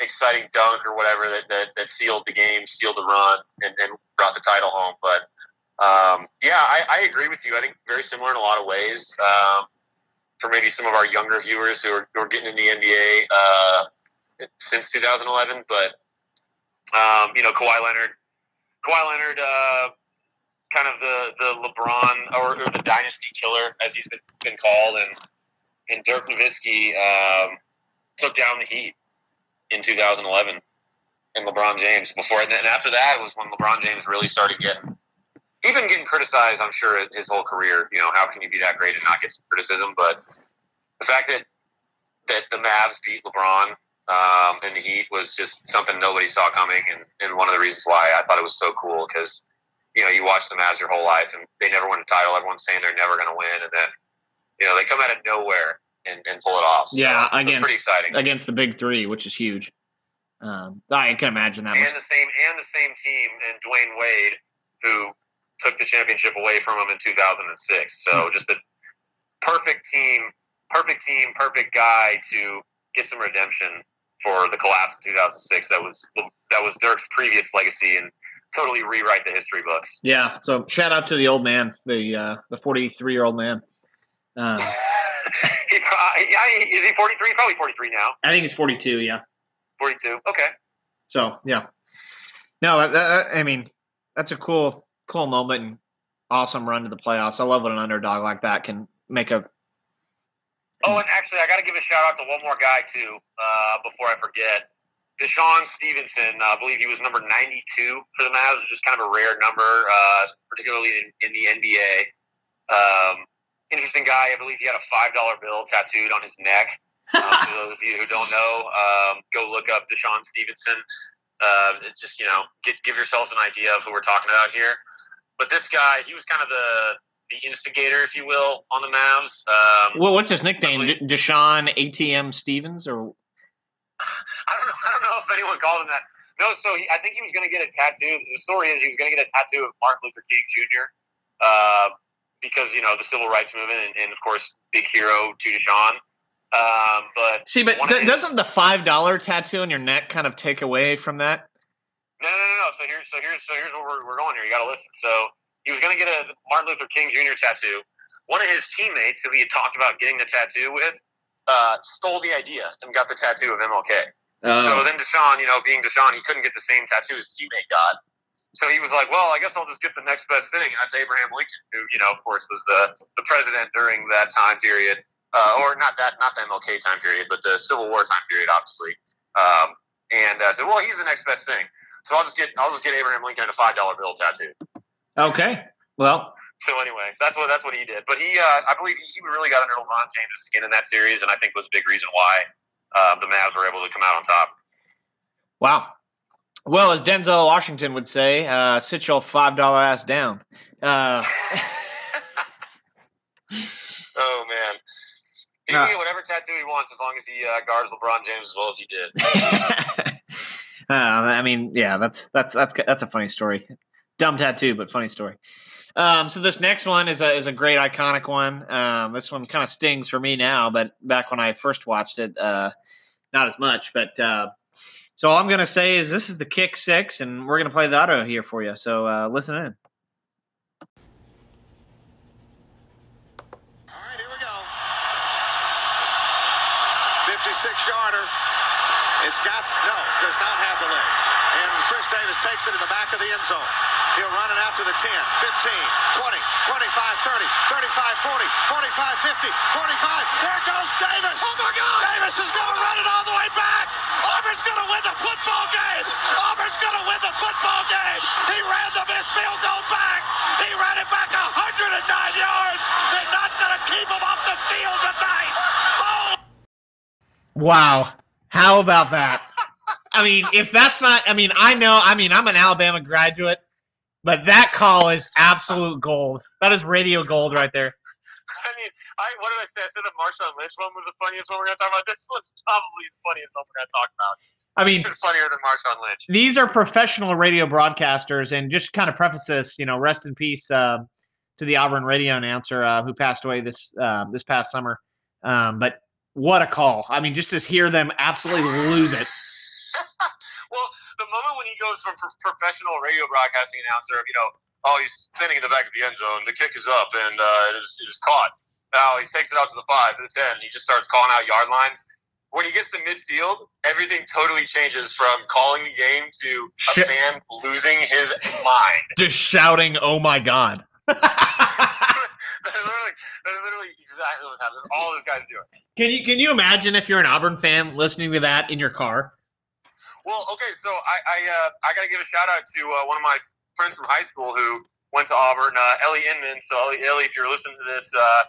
exciting dunk or whatever that, that, that sealed the game, sealed the run, and, and brought the title home. But um, yeah, I, I agree with you. I think very similar in a lot of ways. Um, for maybe some of our younger viewers who are, who are getting in the NBA uh, since 2011, but um, you know, Kawhi Leonard, Kawhi Leonard, uh, kind of the, the LeBron or, or, the dynasty killer, as he's been, been called, and and Dirk Nowitzki um, took down the Heat in 2011, and LeBron James before, and then after that was when LeBron James really started getting. He'd been getting criticized, I'm sure, his whole career. You know, how can you be that great and not get some criticism? But the fact that that the Mavs beat LeBron um, and the Heat was just something nobody saw coming, and, and one of the reasons why I thought it was so cool because you know you watch the Mavs your whole life and they never win a title. Everyone's saying they're never going to win, and then you know they come out of nowhere and, and pull it off. So yeah, against pretty exciting against the big three, which is huge. Um, I can imagine that. And the same and the same team and Dwyane Wade, who took the championship away from him in 2006. So mm-hmm. just a perfect team, perfect team, perfect guy to get some redemption for the collapse in 2006. That was that was Dirk's previous legacy and totally rewrite the history books. Yeah. So shout out to the old man, the uh, the 43 year old man. Uh, he, is he 43? Probably 43 now. I think he's 42. Yeah. 42. Okay. So yeah. No, I mean that's a cool cool moment and awesome run to the playoffs. I love when an underdog like that can make a Oh, and actually, I got to give a shout out to one more guy too uh, before I forget. DeShawn Stevenson, uh, I believe he was number 92 for the Mavs, which is kind of a rare number, uh, particularly in, in, the NBA. Um, interesting guy. I believe he had a five dollar bill tattooed on his neck. Um, for those of you who don't know, um, go look up DeShawn Stevenson. Uh, just you know, get, give yourselves an idea of who we're talking about here. But this guy, he was kind of the the instigator, if you will, on the Mavs. Um, well, what's his nickname? De- DeShawn ATM Stevens, or I don't know. I don't know if anyone called him that. No, so he, I think he was going to get a tattoo. The story is he was going to get a tattoo of Martin Luther King Jr. Uh, because you know the civil rights movement, and, and of course, big hero to DeShawn. Um, but see, but d- doesn't the five dollar tattoo on your neck kind of take away from that? No, no, no, no. So here's so here's so here's where we're, we're going here. You got to listen. So he was going to get a Martin Luther King Jr. tattoo. One of his teammates, who he had talked about getting the tattoo with, uh, stole the idea and got the tattoo of MLK. Oh. So then DeShawn, you know, being DeShawn, he couldn't get the same tattoo his teammate got. So he was like, "Well, I guess I'll just get the next best thing." And that's Abraham Lincoln, who, you know, of course, was the the president during that time period, uh, or not that not the MLK time period, but the Civil War time period, obviously. Um, and I uh, said, "Well, he's the next best thing." So I'll just get I'll just get Abraham Lincoln a five dollar bill tattoo. Okay. Well. So anyway, that's what that's what he did. But he, uh, I believe, he, he really got under LeBron James' skin in that series, and I think was a big reason why uh, the Mavs were able to come out on top. Wow. Well, as Denzel Washington would say, uh, sit your five dollar ass down. Uh, oh man. He can get whatever tattoo he wants as long as he uh, guards LeBron James as well as he did. uh, I mean, yeah, that's that's that's that's a funny story. Dumb tattoo, but funny story. Um, so this next one is a is a great iconic one. Um, this one kind of stings for me now, but back when I first watched it, uh, not as much. But uh, so all I'm gonna say is this is the kick six, and we're gonna play the auto here for you. So uh, listen in. All right, here we go. 56 yarder. It's got no, does not have the leg. And Chris Davis takes it in the back of the end zone. He'll run it out to the 10, 15, 20, 25, 30, 35, 40, 45, 50, 45. There goes Davis. Oh my God! Davis is going to run it all the way back. Auburn's going to win the football game. Auburn's going to win the football game. He ran the missed field goal back. He ran it back 109 yards. They're not going to keep him off the field tonight. Oh. Wow. How about that? I mean, if that's not, I mean, I know, I mean, I'm an Alabama graduate. But that call is absolute gold. That is radio gold right there. I mean, I what did I say? I said the Marshawn Lynch one was the funniest one we're gonna talk about. This one's probably the funniest one we're gonna talk about. I mean, It's funnier than Marshawn Lynch. these are professional radio broadcasters, and just kind of preface this, you know, rest in peace uh, to the Auburn radio announcer uh, who passed away this uh, this past summer. Um, but what a call! I mean, just to hear them absolutely lose it. The moment when he goes from pro- professional radio broadcasting announcer, you know, oh, he's standing in the back of the end zone, the kick is up, and uh, it, is, it is caught. Now he takes it out to the five, to the ten. He just starts calling out yard lines. When he gets to midfield, everything totally changes from calling the game to a Shit. fan losing his mind. Just shouting, "Oh my god!" that is literally, that is literally exactly what happens. All this guy's doing. Can you can you imagine if you're an Auburn fan listening to that in your car? Well, okay, so I I, uh, I got to give a shout out to uh, one of my friends from high school who went to Auburn, uh, Ellie Inman. So Ellie, Ellie, if you're listening to this, uh,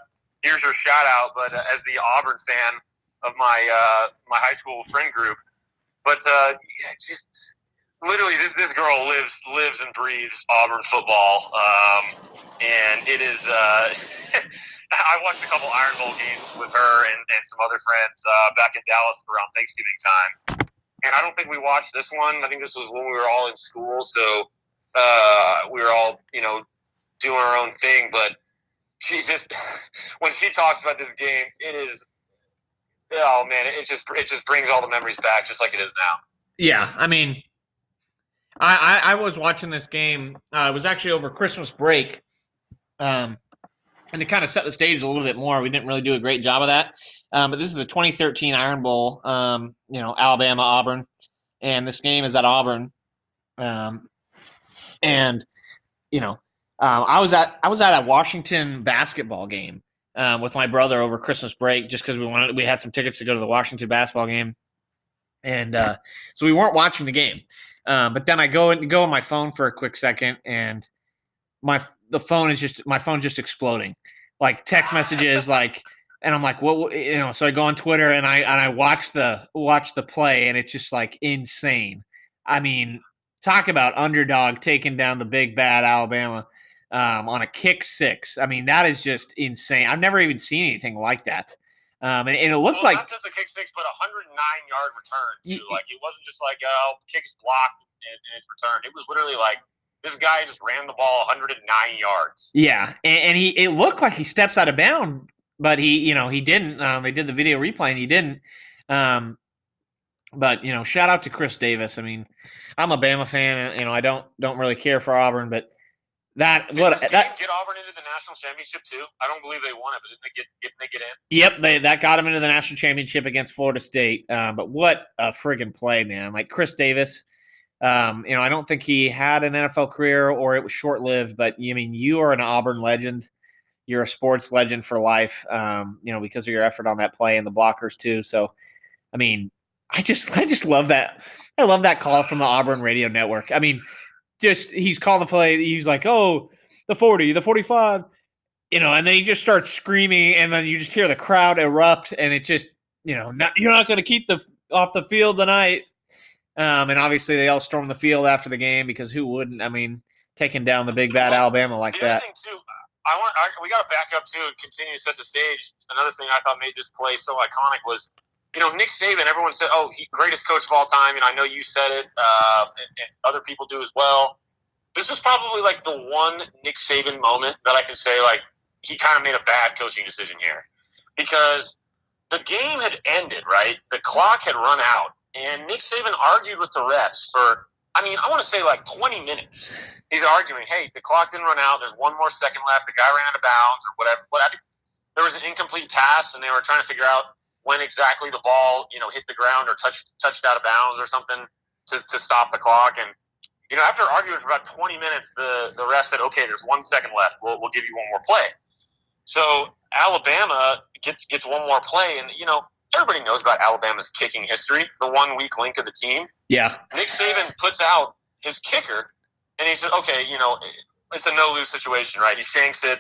here's your shout out. But uh, as the Auburn fan of my uh, my high school friend group, but she's literally this this girl lives lives and breathes Auburn football, um, and it is. I watched a couple Iron Bowl games with her and, and some other friends back in Dallas around Thanksgiving time and I don't think we watched this one. I think this was when we were all in school, so uh, we were all, you know, doing our own thing. But she just, when she talks about this game, it is, oh man, it just it just brings all the memories back, just like it is now. Yeah, I mean, I I, I was watching this game. Uh, it was actually over Christmas break, um, and to kind of set the stage a little bit more, we didn't really do a great job of that. Um, but this is the 2013 Iron Bowl. Um, you know, Alabama Auburn, and this game is at Auburn. Um, and you know, um, I was at I was at a Washington basketball game um, with my brother over Christmas break, just because we wanted we had some tickets to go to the Washington basketball game, and uh, so we weren't watching the game. Um, but then I go and go on my phone for a quick second, and my the phone is just my phone's just exploding, like text messages, like, and I'm like, what, you know? So I go on Twitter and I and I watch the watch the play, and it's just like insane. I mean, talk about underdog taking down the big bad Alabama um, on a kick six. I mean, that is just insane. I've never even seen anything like that. Um, and, and it looked well, like not just a kick six, but a 109 yard return too. Y- like it wasn't just like oh, kick is blocked and, and it's returned. It was literally like this guy just ran the ball 109 yards. Yeah, and, and he it looked like he steps out of bound, but he you know he didn't. Um, they did the video replay and he didn't. Um, but you know, shout out to Chris Davis. I mean, I'm a Bama fan. and, You know, I don't don't really care for Auburn, but that Did what that get Auburn into the national championship too? I don't believe they won it, but didn't they get didn't they get in? Yep, they that got him into the national championship against Florida State. Um, but what a friggin' play, man! Like Chris Davis, um, you know, I don't think he had an NFL career or it was short lived. But you I mean you are an Auburn legend. You're a sports legend for life. Um, you know, because of your effort on that play and the blockers too. So, I mean, I just I just love that. I love that call from the Auburn radio network. I mean, just he's calling the play. He's like, oh, the 40, the 45 you know, and then he just starts screaming, and then you just hear the crowd erupt, and it just, you know, not, you're not going to keep the off the field tonight. Um, and obviously, they all stormed the field after the game because who wouldn't? I mean, taking down the big bad Alabama like that. too, I want I, we got to back up too and continue to set the stage. Another thing I thought made this play so iconic was, you know, Nick Saban. Everyone said, "Oh, he greatest coach of all time," and I know you said it, uh, and, and other people do as well. This is probably like the one Nick Saban moment that I can say like he kind of made a bad coaching decision here because the game had ended, right? The clock had run out, and Nick Saban argued with the refs for. I mean, I want to say like 20 minutes he's arguing, hey, the clock didn't run out. There's one more second left. The guy ran out of bounds or whatever. whatever. There was an incomplete pass, and they were trying to figure out when exactly the ball, you know, hit the ground or touched touched out of bounds or something to, to stop the clock. And you know, after arguing for about 20 minutes, the the ref said, okay, there's one second left. We'll we'll give you one more play. So Alabama gets gets one more play, and you know. Everybody knows about Alabama's kicking history, the one weak link of the team. Yeah, Nick Saban puts out his kicker, and he says, "Okay, you know, it's a no lose situation, right? He shanks it.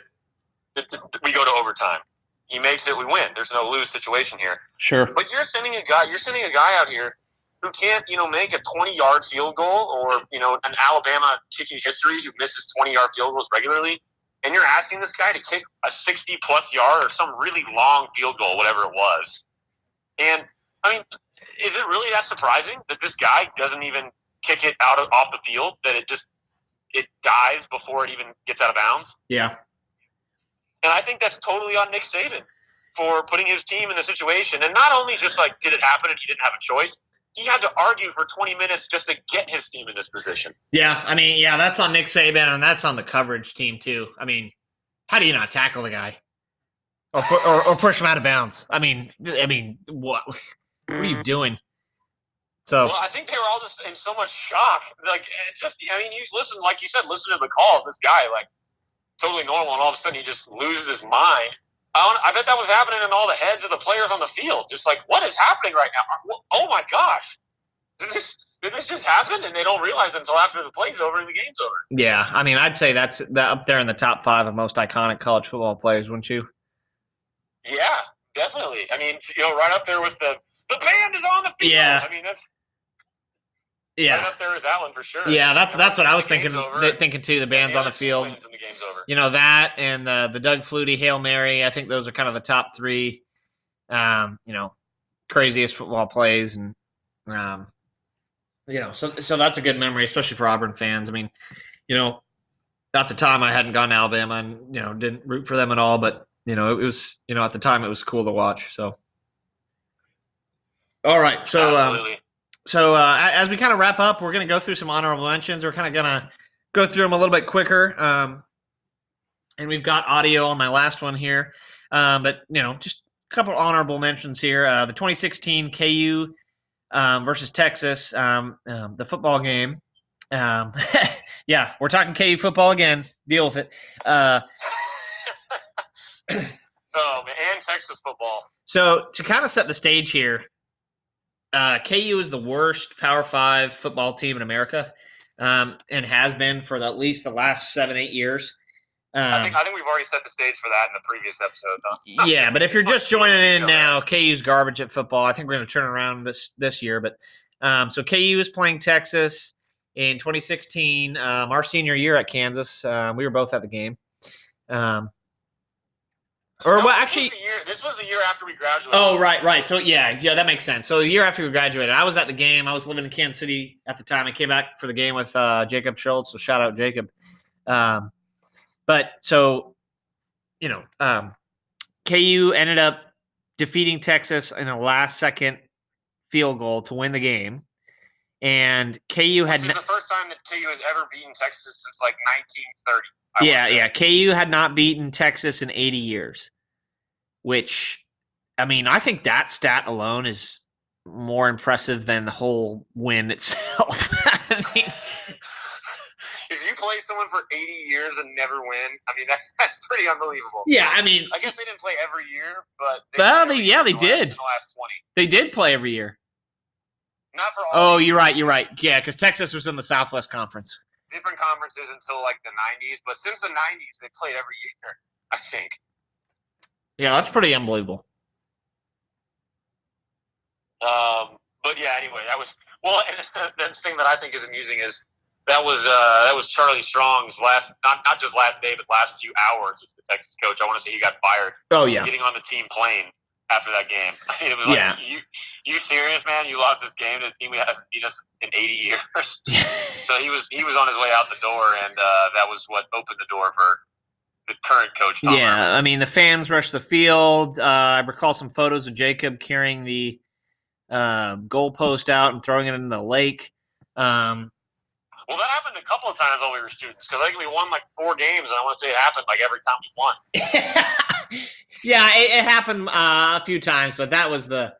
We go to overtime. He makes it. We win. There's no lose situation here. sure. But you're sending a guy. You're sending a guy out here who can't, you know, make a 20 yard field goal, or you know, an Alabama kicking history who misses 20 yard field goals regularly." And you're asking this guy to kick a 60 plus yard or some really long field goal, whatever it was. And I mean, is it really that surprising that this guy doesn't even kick it out of, off the field? That it just it dies before it even gets out of bounds? Yeah. And I think that's totally on Nick Saban for putting his team in the situation. And not only just like did it happen and he didn't have a choice, he had to argue for 20 minutes just to get his team in this position. Yeah, I mean, yeah, that's on Nick Saban and that's on the coverage team too. I mean, how do you not tackle the guy or pu- or, or push him out of bounds? I mean, I mean, what what are you mm. doing? So Well, I think they were all just in so much shock. Like, eh, just, I mean, you listen, like you said, listen to the call of this guy, like, totally normal, and all of a sudden he just loses his mind. I, don't, I bet that was happening in all the heads of the players on the field. Just like, what is happening right now? Oh my gosh. Did this, did this just happen? And they don't realize until after the play's over and the game's over. yeah, I mean, I'd say that's that up there in the top five of most iconic college football players, wouldn't you? Yeah, definitely. I mean, you know, right up there with the, the band is on the field. Yeah. I mean, that's Yeah, right up there with that one for sure. yeah, that's that's what I was thinking. over, Thinking too. The band's the on the field. and the game's over. You know that and uh, the Doug Flutie Hail Mary. I think those are kind of the top three. Um, you know, craziest football plays, and um, you know, so so that's a good memory, especially for Auburn fans. I mean, you know, at the time I hadn't gone to Alabama and you know didn't root for them at all, but you know it was you know at the time it was cool to watch. So, all right, so um, so uh, as we kind of wrap up, we're going to go through some honorable mentions. We're kind of going to go through them a little bit quicker. Um, and we've got audio on my last one here, um, but you know, just a couple honorable mentions here. Uh, the 2016 KU um, versus Texas, um, um, the football game. Um, yeah, we're talking KU football again. Deal with it. Uh, Oh and Texas football. So to kind of set the stage here, uh, KU is the worst Power Five football team in America, um, and has been for the, at least the last seven eight years. I Um, think I think we've already set the stage for that in the previous episodes. Huh? yeah, but if you're just joining in now, KU's garbage at football. I think we're going to turn around this this year. But um, so KU is playing Texas in 2016, um, our senior year at Kansas. Um, we were both at the game. Um, or No, well, this actually, was the year, this was the year after we graduated. Oh, right, right. So yeah, yeah, that makes sense. So a year after we graduated, I was at the game. I was living in Kansas City at the time. I came back for the game with uh, Jacob Schultz. So shout out Jacob. Um, but so, you know, um, KU ended up defeating Texas in a last second field goal to win the game, and KU had Which is the first time that KU has ever beaten Texas since like 1930. Yeah, yeah. KU had not beaten Texas in 80 years, which, I mean, I think that stat alone is more impressive than the whole win itself. I mean, If you play someone for 80 years and never win, I mean that's that's pretty unbelievable. yeah, I mean, I guess they didn't play every year, but Well, they- yeah, they the did. in the last 20. they did play every year. Not for all. Oh, you're right. You're right. Yeah, because Texas was in the Southwest Conference. Different conferences until like the 90s, but since the 90s they played every year. I think. Yeah, that's pretty unbelievable. Um, but yeah, anyway, that was well. And the thing that I think is amusing is that was uh, that was Charlie Strong's last, not not just last day, but last few hours as the Texas coach. I want to say he got fired Oh yeah, getting on the team plane after that game. it was like, Yeah. you you serious, man? You lost this game to the team that hasn't beat us in 80 years. so he was he was on his way out the door, and uh, that was what opened the door for the current coach. Tom yeah. I mean, the fans rushed the field. Uh, I recall some photos of Jacob carrying the uh, goalpost out and throwing it in the lake. Um, Well, that happened a couple of times while we were students because I think we won like four games, and I want to say it happened like every time we won. yeah, it, it happened uh, a few times, but that was the.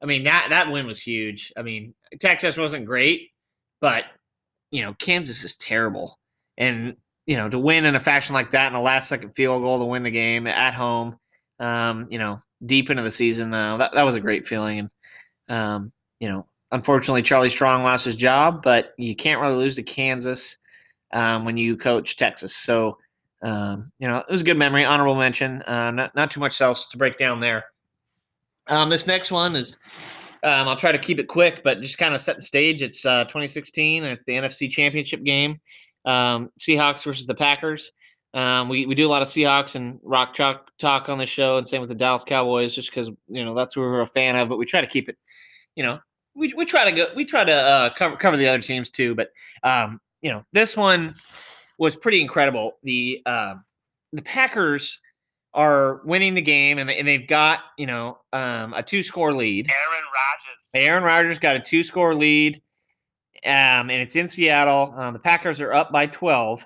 I mean that that win was huge. I mean Texas wasn't great, but you know Kansas is terrible, and you know to win in a fashion like that in a last second field goal to win the game at home, um, you know deep into the season, uh, that that was a great feeling, and um, you know unfortunately Charlie Strong lost his job, but you can't really lose to Kansas um, when you coach Texas, so um, you know, it was a good memory, honorable mention. Uh, not not too much else to break down there. Um, this next one is, um, I'll try to keep it quick, but just kind of set the stage. It's uh, 2016, and it's the NFC Championship game. Um, Seahawks versus the Packers. Um, we, we do a lot of Seahawks and rock chalk talk on the show, and same with the Dallas Cowboys, just because you know that's who we're a fan of. But we try to keep it, you know, we we try to go we try to uh, cover cover the other teams too, but um, you know, this one was pretty incredible. The uh, the Packers are winning the game, and, and they've got you know um, a two score lead. Aaron Rodgers. Aaron Rodgers got a two score lead, um, and it's in Seattle. Um, the Packers are up by 12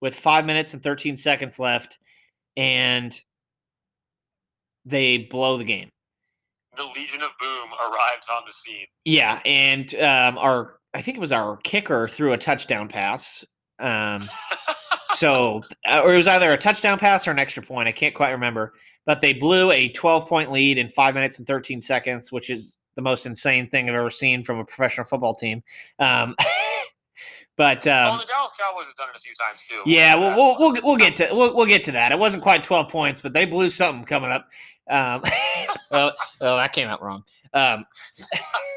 with five minutes and 13 seconds left, and they blow the game. The Legion of Boom arrives on the scene. Yeah, and um, our I think it was our kicker threw a touchdown pass. Um, so, uh, or it was either a touchdown pass or an extra point. I can't quite remember. But they blew a 12 point lead in five minutes and 13 seconds, which is the most insane thing I've ever seen from a professional football team. Um, but oh, um, the Dallas Cowboys have done it a few times too. yeah, We'll we'll, get we'll we'll we'll get to we'll we'll get to that. It wasn't quite 12 points, but they blew something coming up. Um, well, oh, that came out wrong. Um,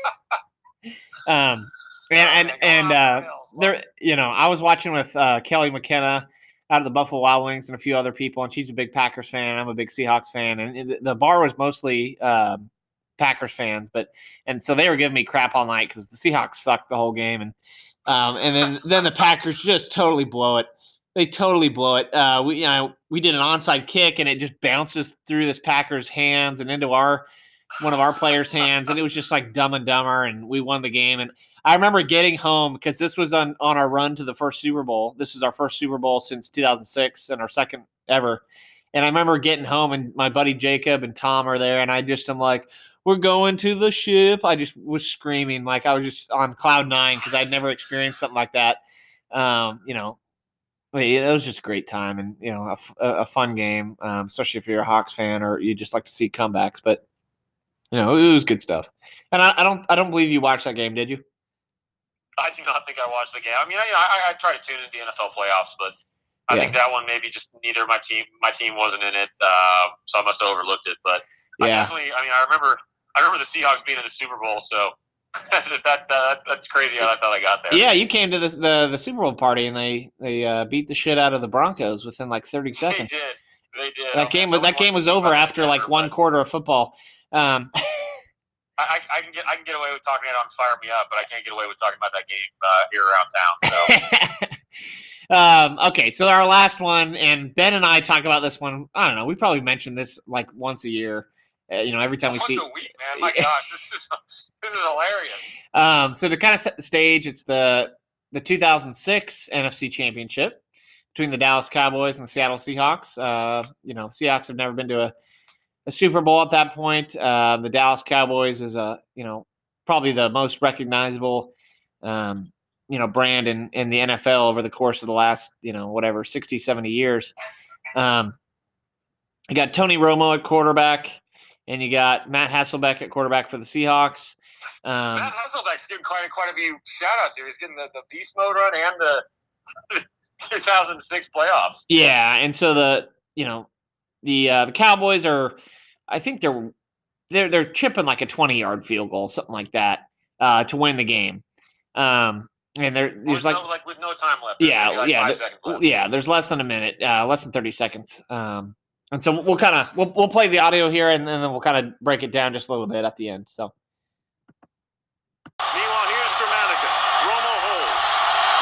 um, and and and uh, there, you know, I was watching with uh, Kelly McKenna out of the Buffalo Wild Wings and a few other people, and she's a big Packers fan. I'm a big Seahawks fan, and the- the bar was mostly um Packers fans, but and so they were giving me crap all night because the Seahawks sucked the whole game, and um, and then then the Packers just totally blow it. They totally blow it. Uh, we you know we did an onside kick, and it just bounces through this Packers hands and into our one of our players' hands, and it was just like dumb and dumber, and we won the game. And I remember getting home because this was on on our run to the first Super Bowl. This is our first Super Bowl since 2006 and our second ever. And I remember getting home and my buddy Jacob and Tom are there, and I just am like, "We're going to the ship." I just was screaming like I was just on cloud nine because I'd never experienced something like that. Um, you know, it was just a great time and you know a fun game, um, especially if you're a Hawks fan or you just like to see comebacks. But you know, it was good stuff. And I, I don't I don't believe you watched that game, did you? I do not think I watched the game. I mean, I, I, I try to tune into the NFL playoffs, but I Yeah. think that one maybe just neither my team my team wasn't in it, uh, so I must have overlooked it. But I Yeah. definitely, I mean, I remember I remember the Seahawks being in the Super Bowl, so that, that, that's that's crazy how that's how they got there. Yeah, you came to the the, the Super Bowl party and they they uh, beat the shit out of the Broncos within like 30 they seconds. did. They did. That game was that game was over after like one quarter of football. Um, I, I, can get I can get away with talking it on Fire Me Up, but I can't get away with talking about that game uh, here around town. So um, okay, so our last one, and Ben and I talk about this one. I don't know. We probably mention this like once a year. Uh, you know, every time we once see. a week, man. My gosh, this is this is hilarious. Um, so to kind of set the stage, it's the the 2006 NFC Championship between the Dallas Cowboys and the Seattle Seahawks. Uh, you know, Seahawks have never been to a, a Super Bowl at that point. Uh, the Dallas Cowboys is a you know probably the most recognizable um, you know brand in in the NFL over the course of the last you know whatever 60 70 years. Um, you got Tony Romo at quarterback, and you got Matt Hasselbeck at quarterback for the Seahawks. Um, Matt Hasselbeck's getting quite quite a few shout outs here. He's getting the, the beast mode run and the 2006 playoffs. Yeah, and so the you know the uh, the Cowboys are, I think they're they're they're chipping like a twenty yard field goal, something like that, uh, to win the game. Um, and there there's like no, like with no time left. Yeah, like yeah, the- left. yeah, there's less than a minute, uh, less than thirty seconds. Um, and so we'll kind of we'll we'll play the audio here, and then we'll kind of break it down just a little bit at the end. So Meanwhile, here's Gramatica. Romo holds.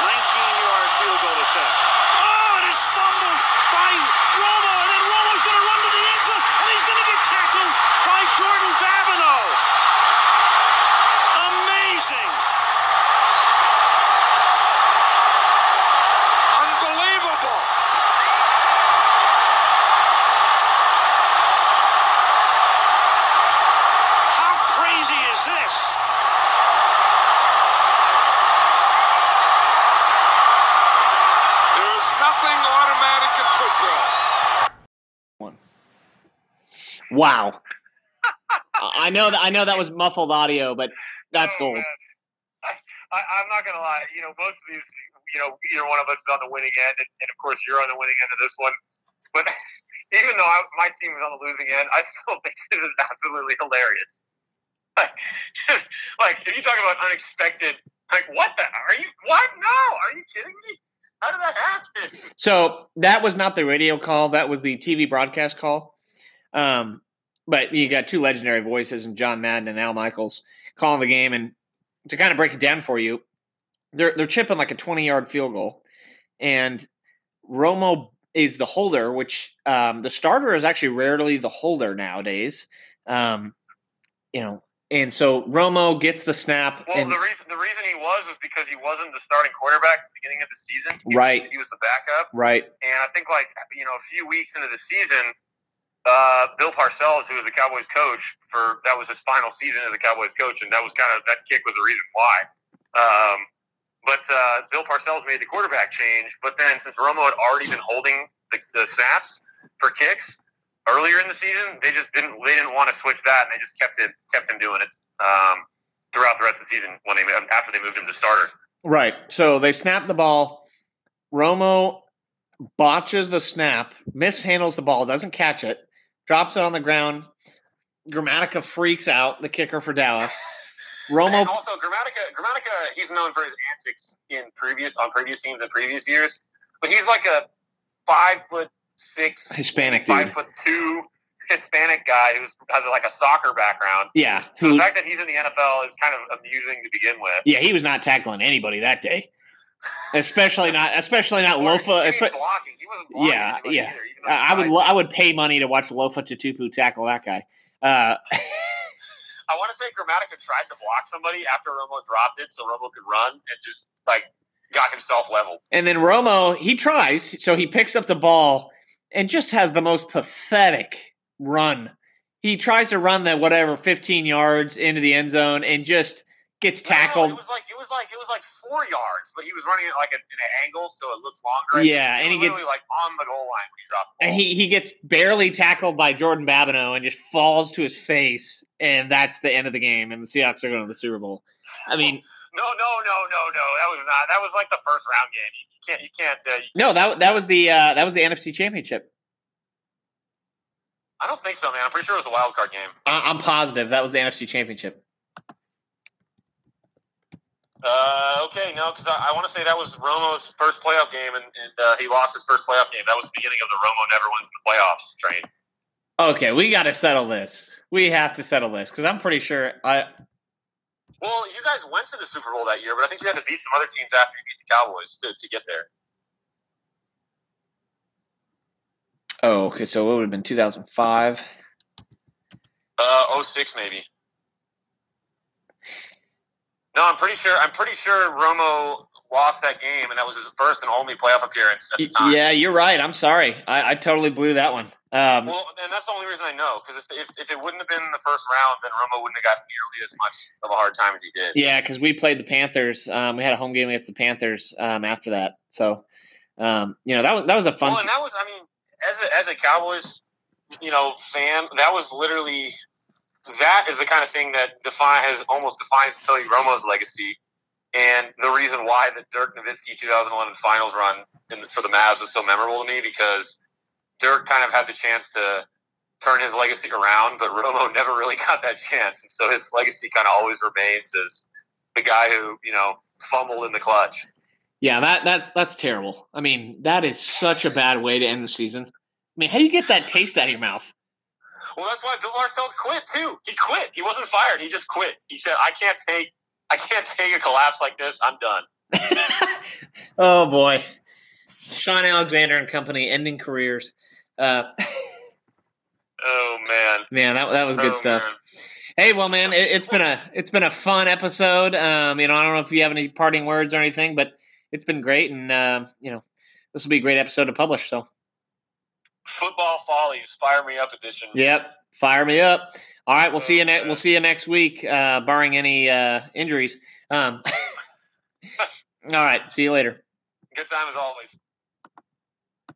19-yard field goal attempt. Oh, it is fumbled by Romo, and then Romo's going to run to the end zone, and he's going to get tackled by Jordan Babineau. Amazing. Unbelievable. How crazy is this? There is nothing automatic in football. Wow, I know that I know that was muffled audio, but that's Oh, gold. man. I, I'm not gonna lie. You know, most of these, you know, either one of us is on the winning end, and, and of course, you're on the winning end of this one. But even though I, my team is on the losing end, I still think this is absolutely hilarious. Like, just like if you talk about unexpected, like what the? Are you what? No, are you kidding me? How did that happen? So that was not the radio call. That was the TV broadcast call. Um, but you got two legendary voices and John Madden and Al Michaels calling the game. And to kind of break it down for you, they're they're chipping like a twenty yard field goal, and Romo is the holder, which um, the starter is actually rarely the holder nowadays. Um, you know, and so Romo gets the snap. Well, and, the reason the reason he was was because he wasn't the starting quarterback at the beginning of the season. He Right. Was, he was the backup, right, and I think like you know a few weeks into the season, uh, Bill Parcells, who was the Cowboys coach for that was his final season as a Cowboys coach, and that was kind of that kick was the reason why. Um, but uh, Bill Parcells made the quarterback change. But then since Romo had already been holding the, the snaps for kicks earlier in the season, they just didn't they didn't want to switch that, and they just kept it kept him doing it um, throughout the rest of the season when they after they moved him to starter. right. So they snap the ball. Romo botches the snap, mishandles the ball, doesn't catch it, drops it on the ground. Gramatica freaks out, the kicker for Dallas. Romo And also, Gramatica, Gramatica, he's known for his antics in previous on previous teams in previous years, but he's like a five foot six, Hispanic five dude. foot two Hispanic guy who has like a soccer background. Yeah, So who, the fact that he's in the NFL is kind of amusing to begin with. yeah, he was not tackling anybody that day. Especially not, especially not Lofa. he espe- blocking. He wasn't blocking Yeah, yeah. either, I would, lo- I would pay money to watch Lofa Tatupu tackle that guy. Uh, I want to say Gramatica tried to block somebody after Romo dropped it, so Romo could run and just like got himself leveled. and then Romo, he tries, so he picks up the ball and just has the most pathetic run. He tries to run that whatever 15 yards into the end zone and just gets No, no, tackled. it was like it was like it was like four yards, but he was running it like in an angle, so it looked longer. Yeah, He and he gets- like on the goal line when he dropped the and he, he gets barely tackled by Jordan Babineau and just falls to his face, and that's the end of the game. And the Seahawks are going to the Super Bowl. I mean, no, no, no, no, no. That was not. That was like the first round game. You can't. You can't. Uh, you- no, that that was the uh, that was the NFC Championship. I don't think so, man. I'm pretty sure it was a wild card game. I, I'm positive that was the NFC Championship. Uh, okay, no, because I, I want to say that was Romo's first playoff game, and, and uh, he lost his first playoff game. That was the beginning of the Romo never wins the playoffs train. Okay, we got to settle this. We have to settle this because I'm pretty sure I. Well, you guys went to the Super Bowl that year, but I think you had to beat some other teams after you beat the Cowboys to, to get there. Oh, okay. So it would have been 2005. Uh, 06 maybe. No, I'm pretty sure. I'm pretty sure Romo lost that game, and that was his first and only playoff appearance at the time. Yeah, you're right. I'm sorry. I, I totally blew that one. Um, Well, and that's the only reason I know because if, if, if it wouldn't have been the first round, then Romo wouldn't have gotten nearly as much of a hard time as he did. yeah, because we played the Panthers. Um, we had a home game against the Panthers um, after that. So, um, you know, that was that was a fun. Well, and that was, I mean, as a, as a Cowboys, you know, fan, that was literally that is the kind of thing that define has almost defines Tony Romo's legacy, and the reason why the Dirk Nowitzki 2011 Finals run in, for the Mavs was so memorable to me because Dirk kind of had the chance to turn his legacy around, but Romo never really got that chance, and so his legacy kind of always remains as the guy who you know fumbled in the clutch. yeah, that that's that's terrible. I mean, that is such a bad way to end the season. I mean, how do you get that taste out of your mouth? Well, that's why Bill Parcells quit too. He quit. He wasn't fired. He just quit. He said, "I can't take, I can't take a collapse like this. I'm done." oh boy, Shaun Alexander and company ending careers. Uh, Oh man, man, that that was good Oh, stuff. man. Hey, well, man, it, it's been a it's been a fun episode. Um, you know, I don't know if you have any parting words or anything, but it's been great, and uh, you know, this will be a great episode to publish. So, Football follies, fire me up edition. yep, fire me up. All right, we'll see you next. We'll see you next week, uh, barring any uh, injuries. Um, all right, see you later. Good time as always.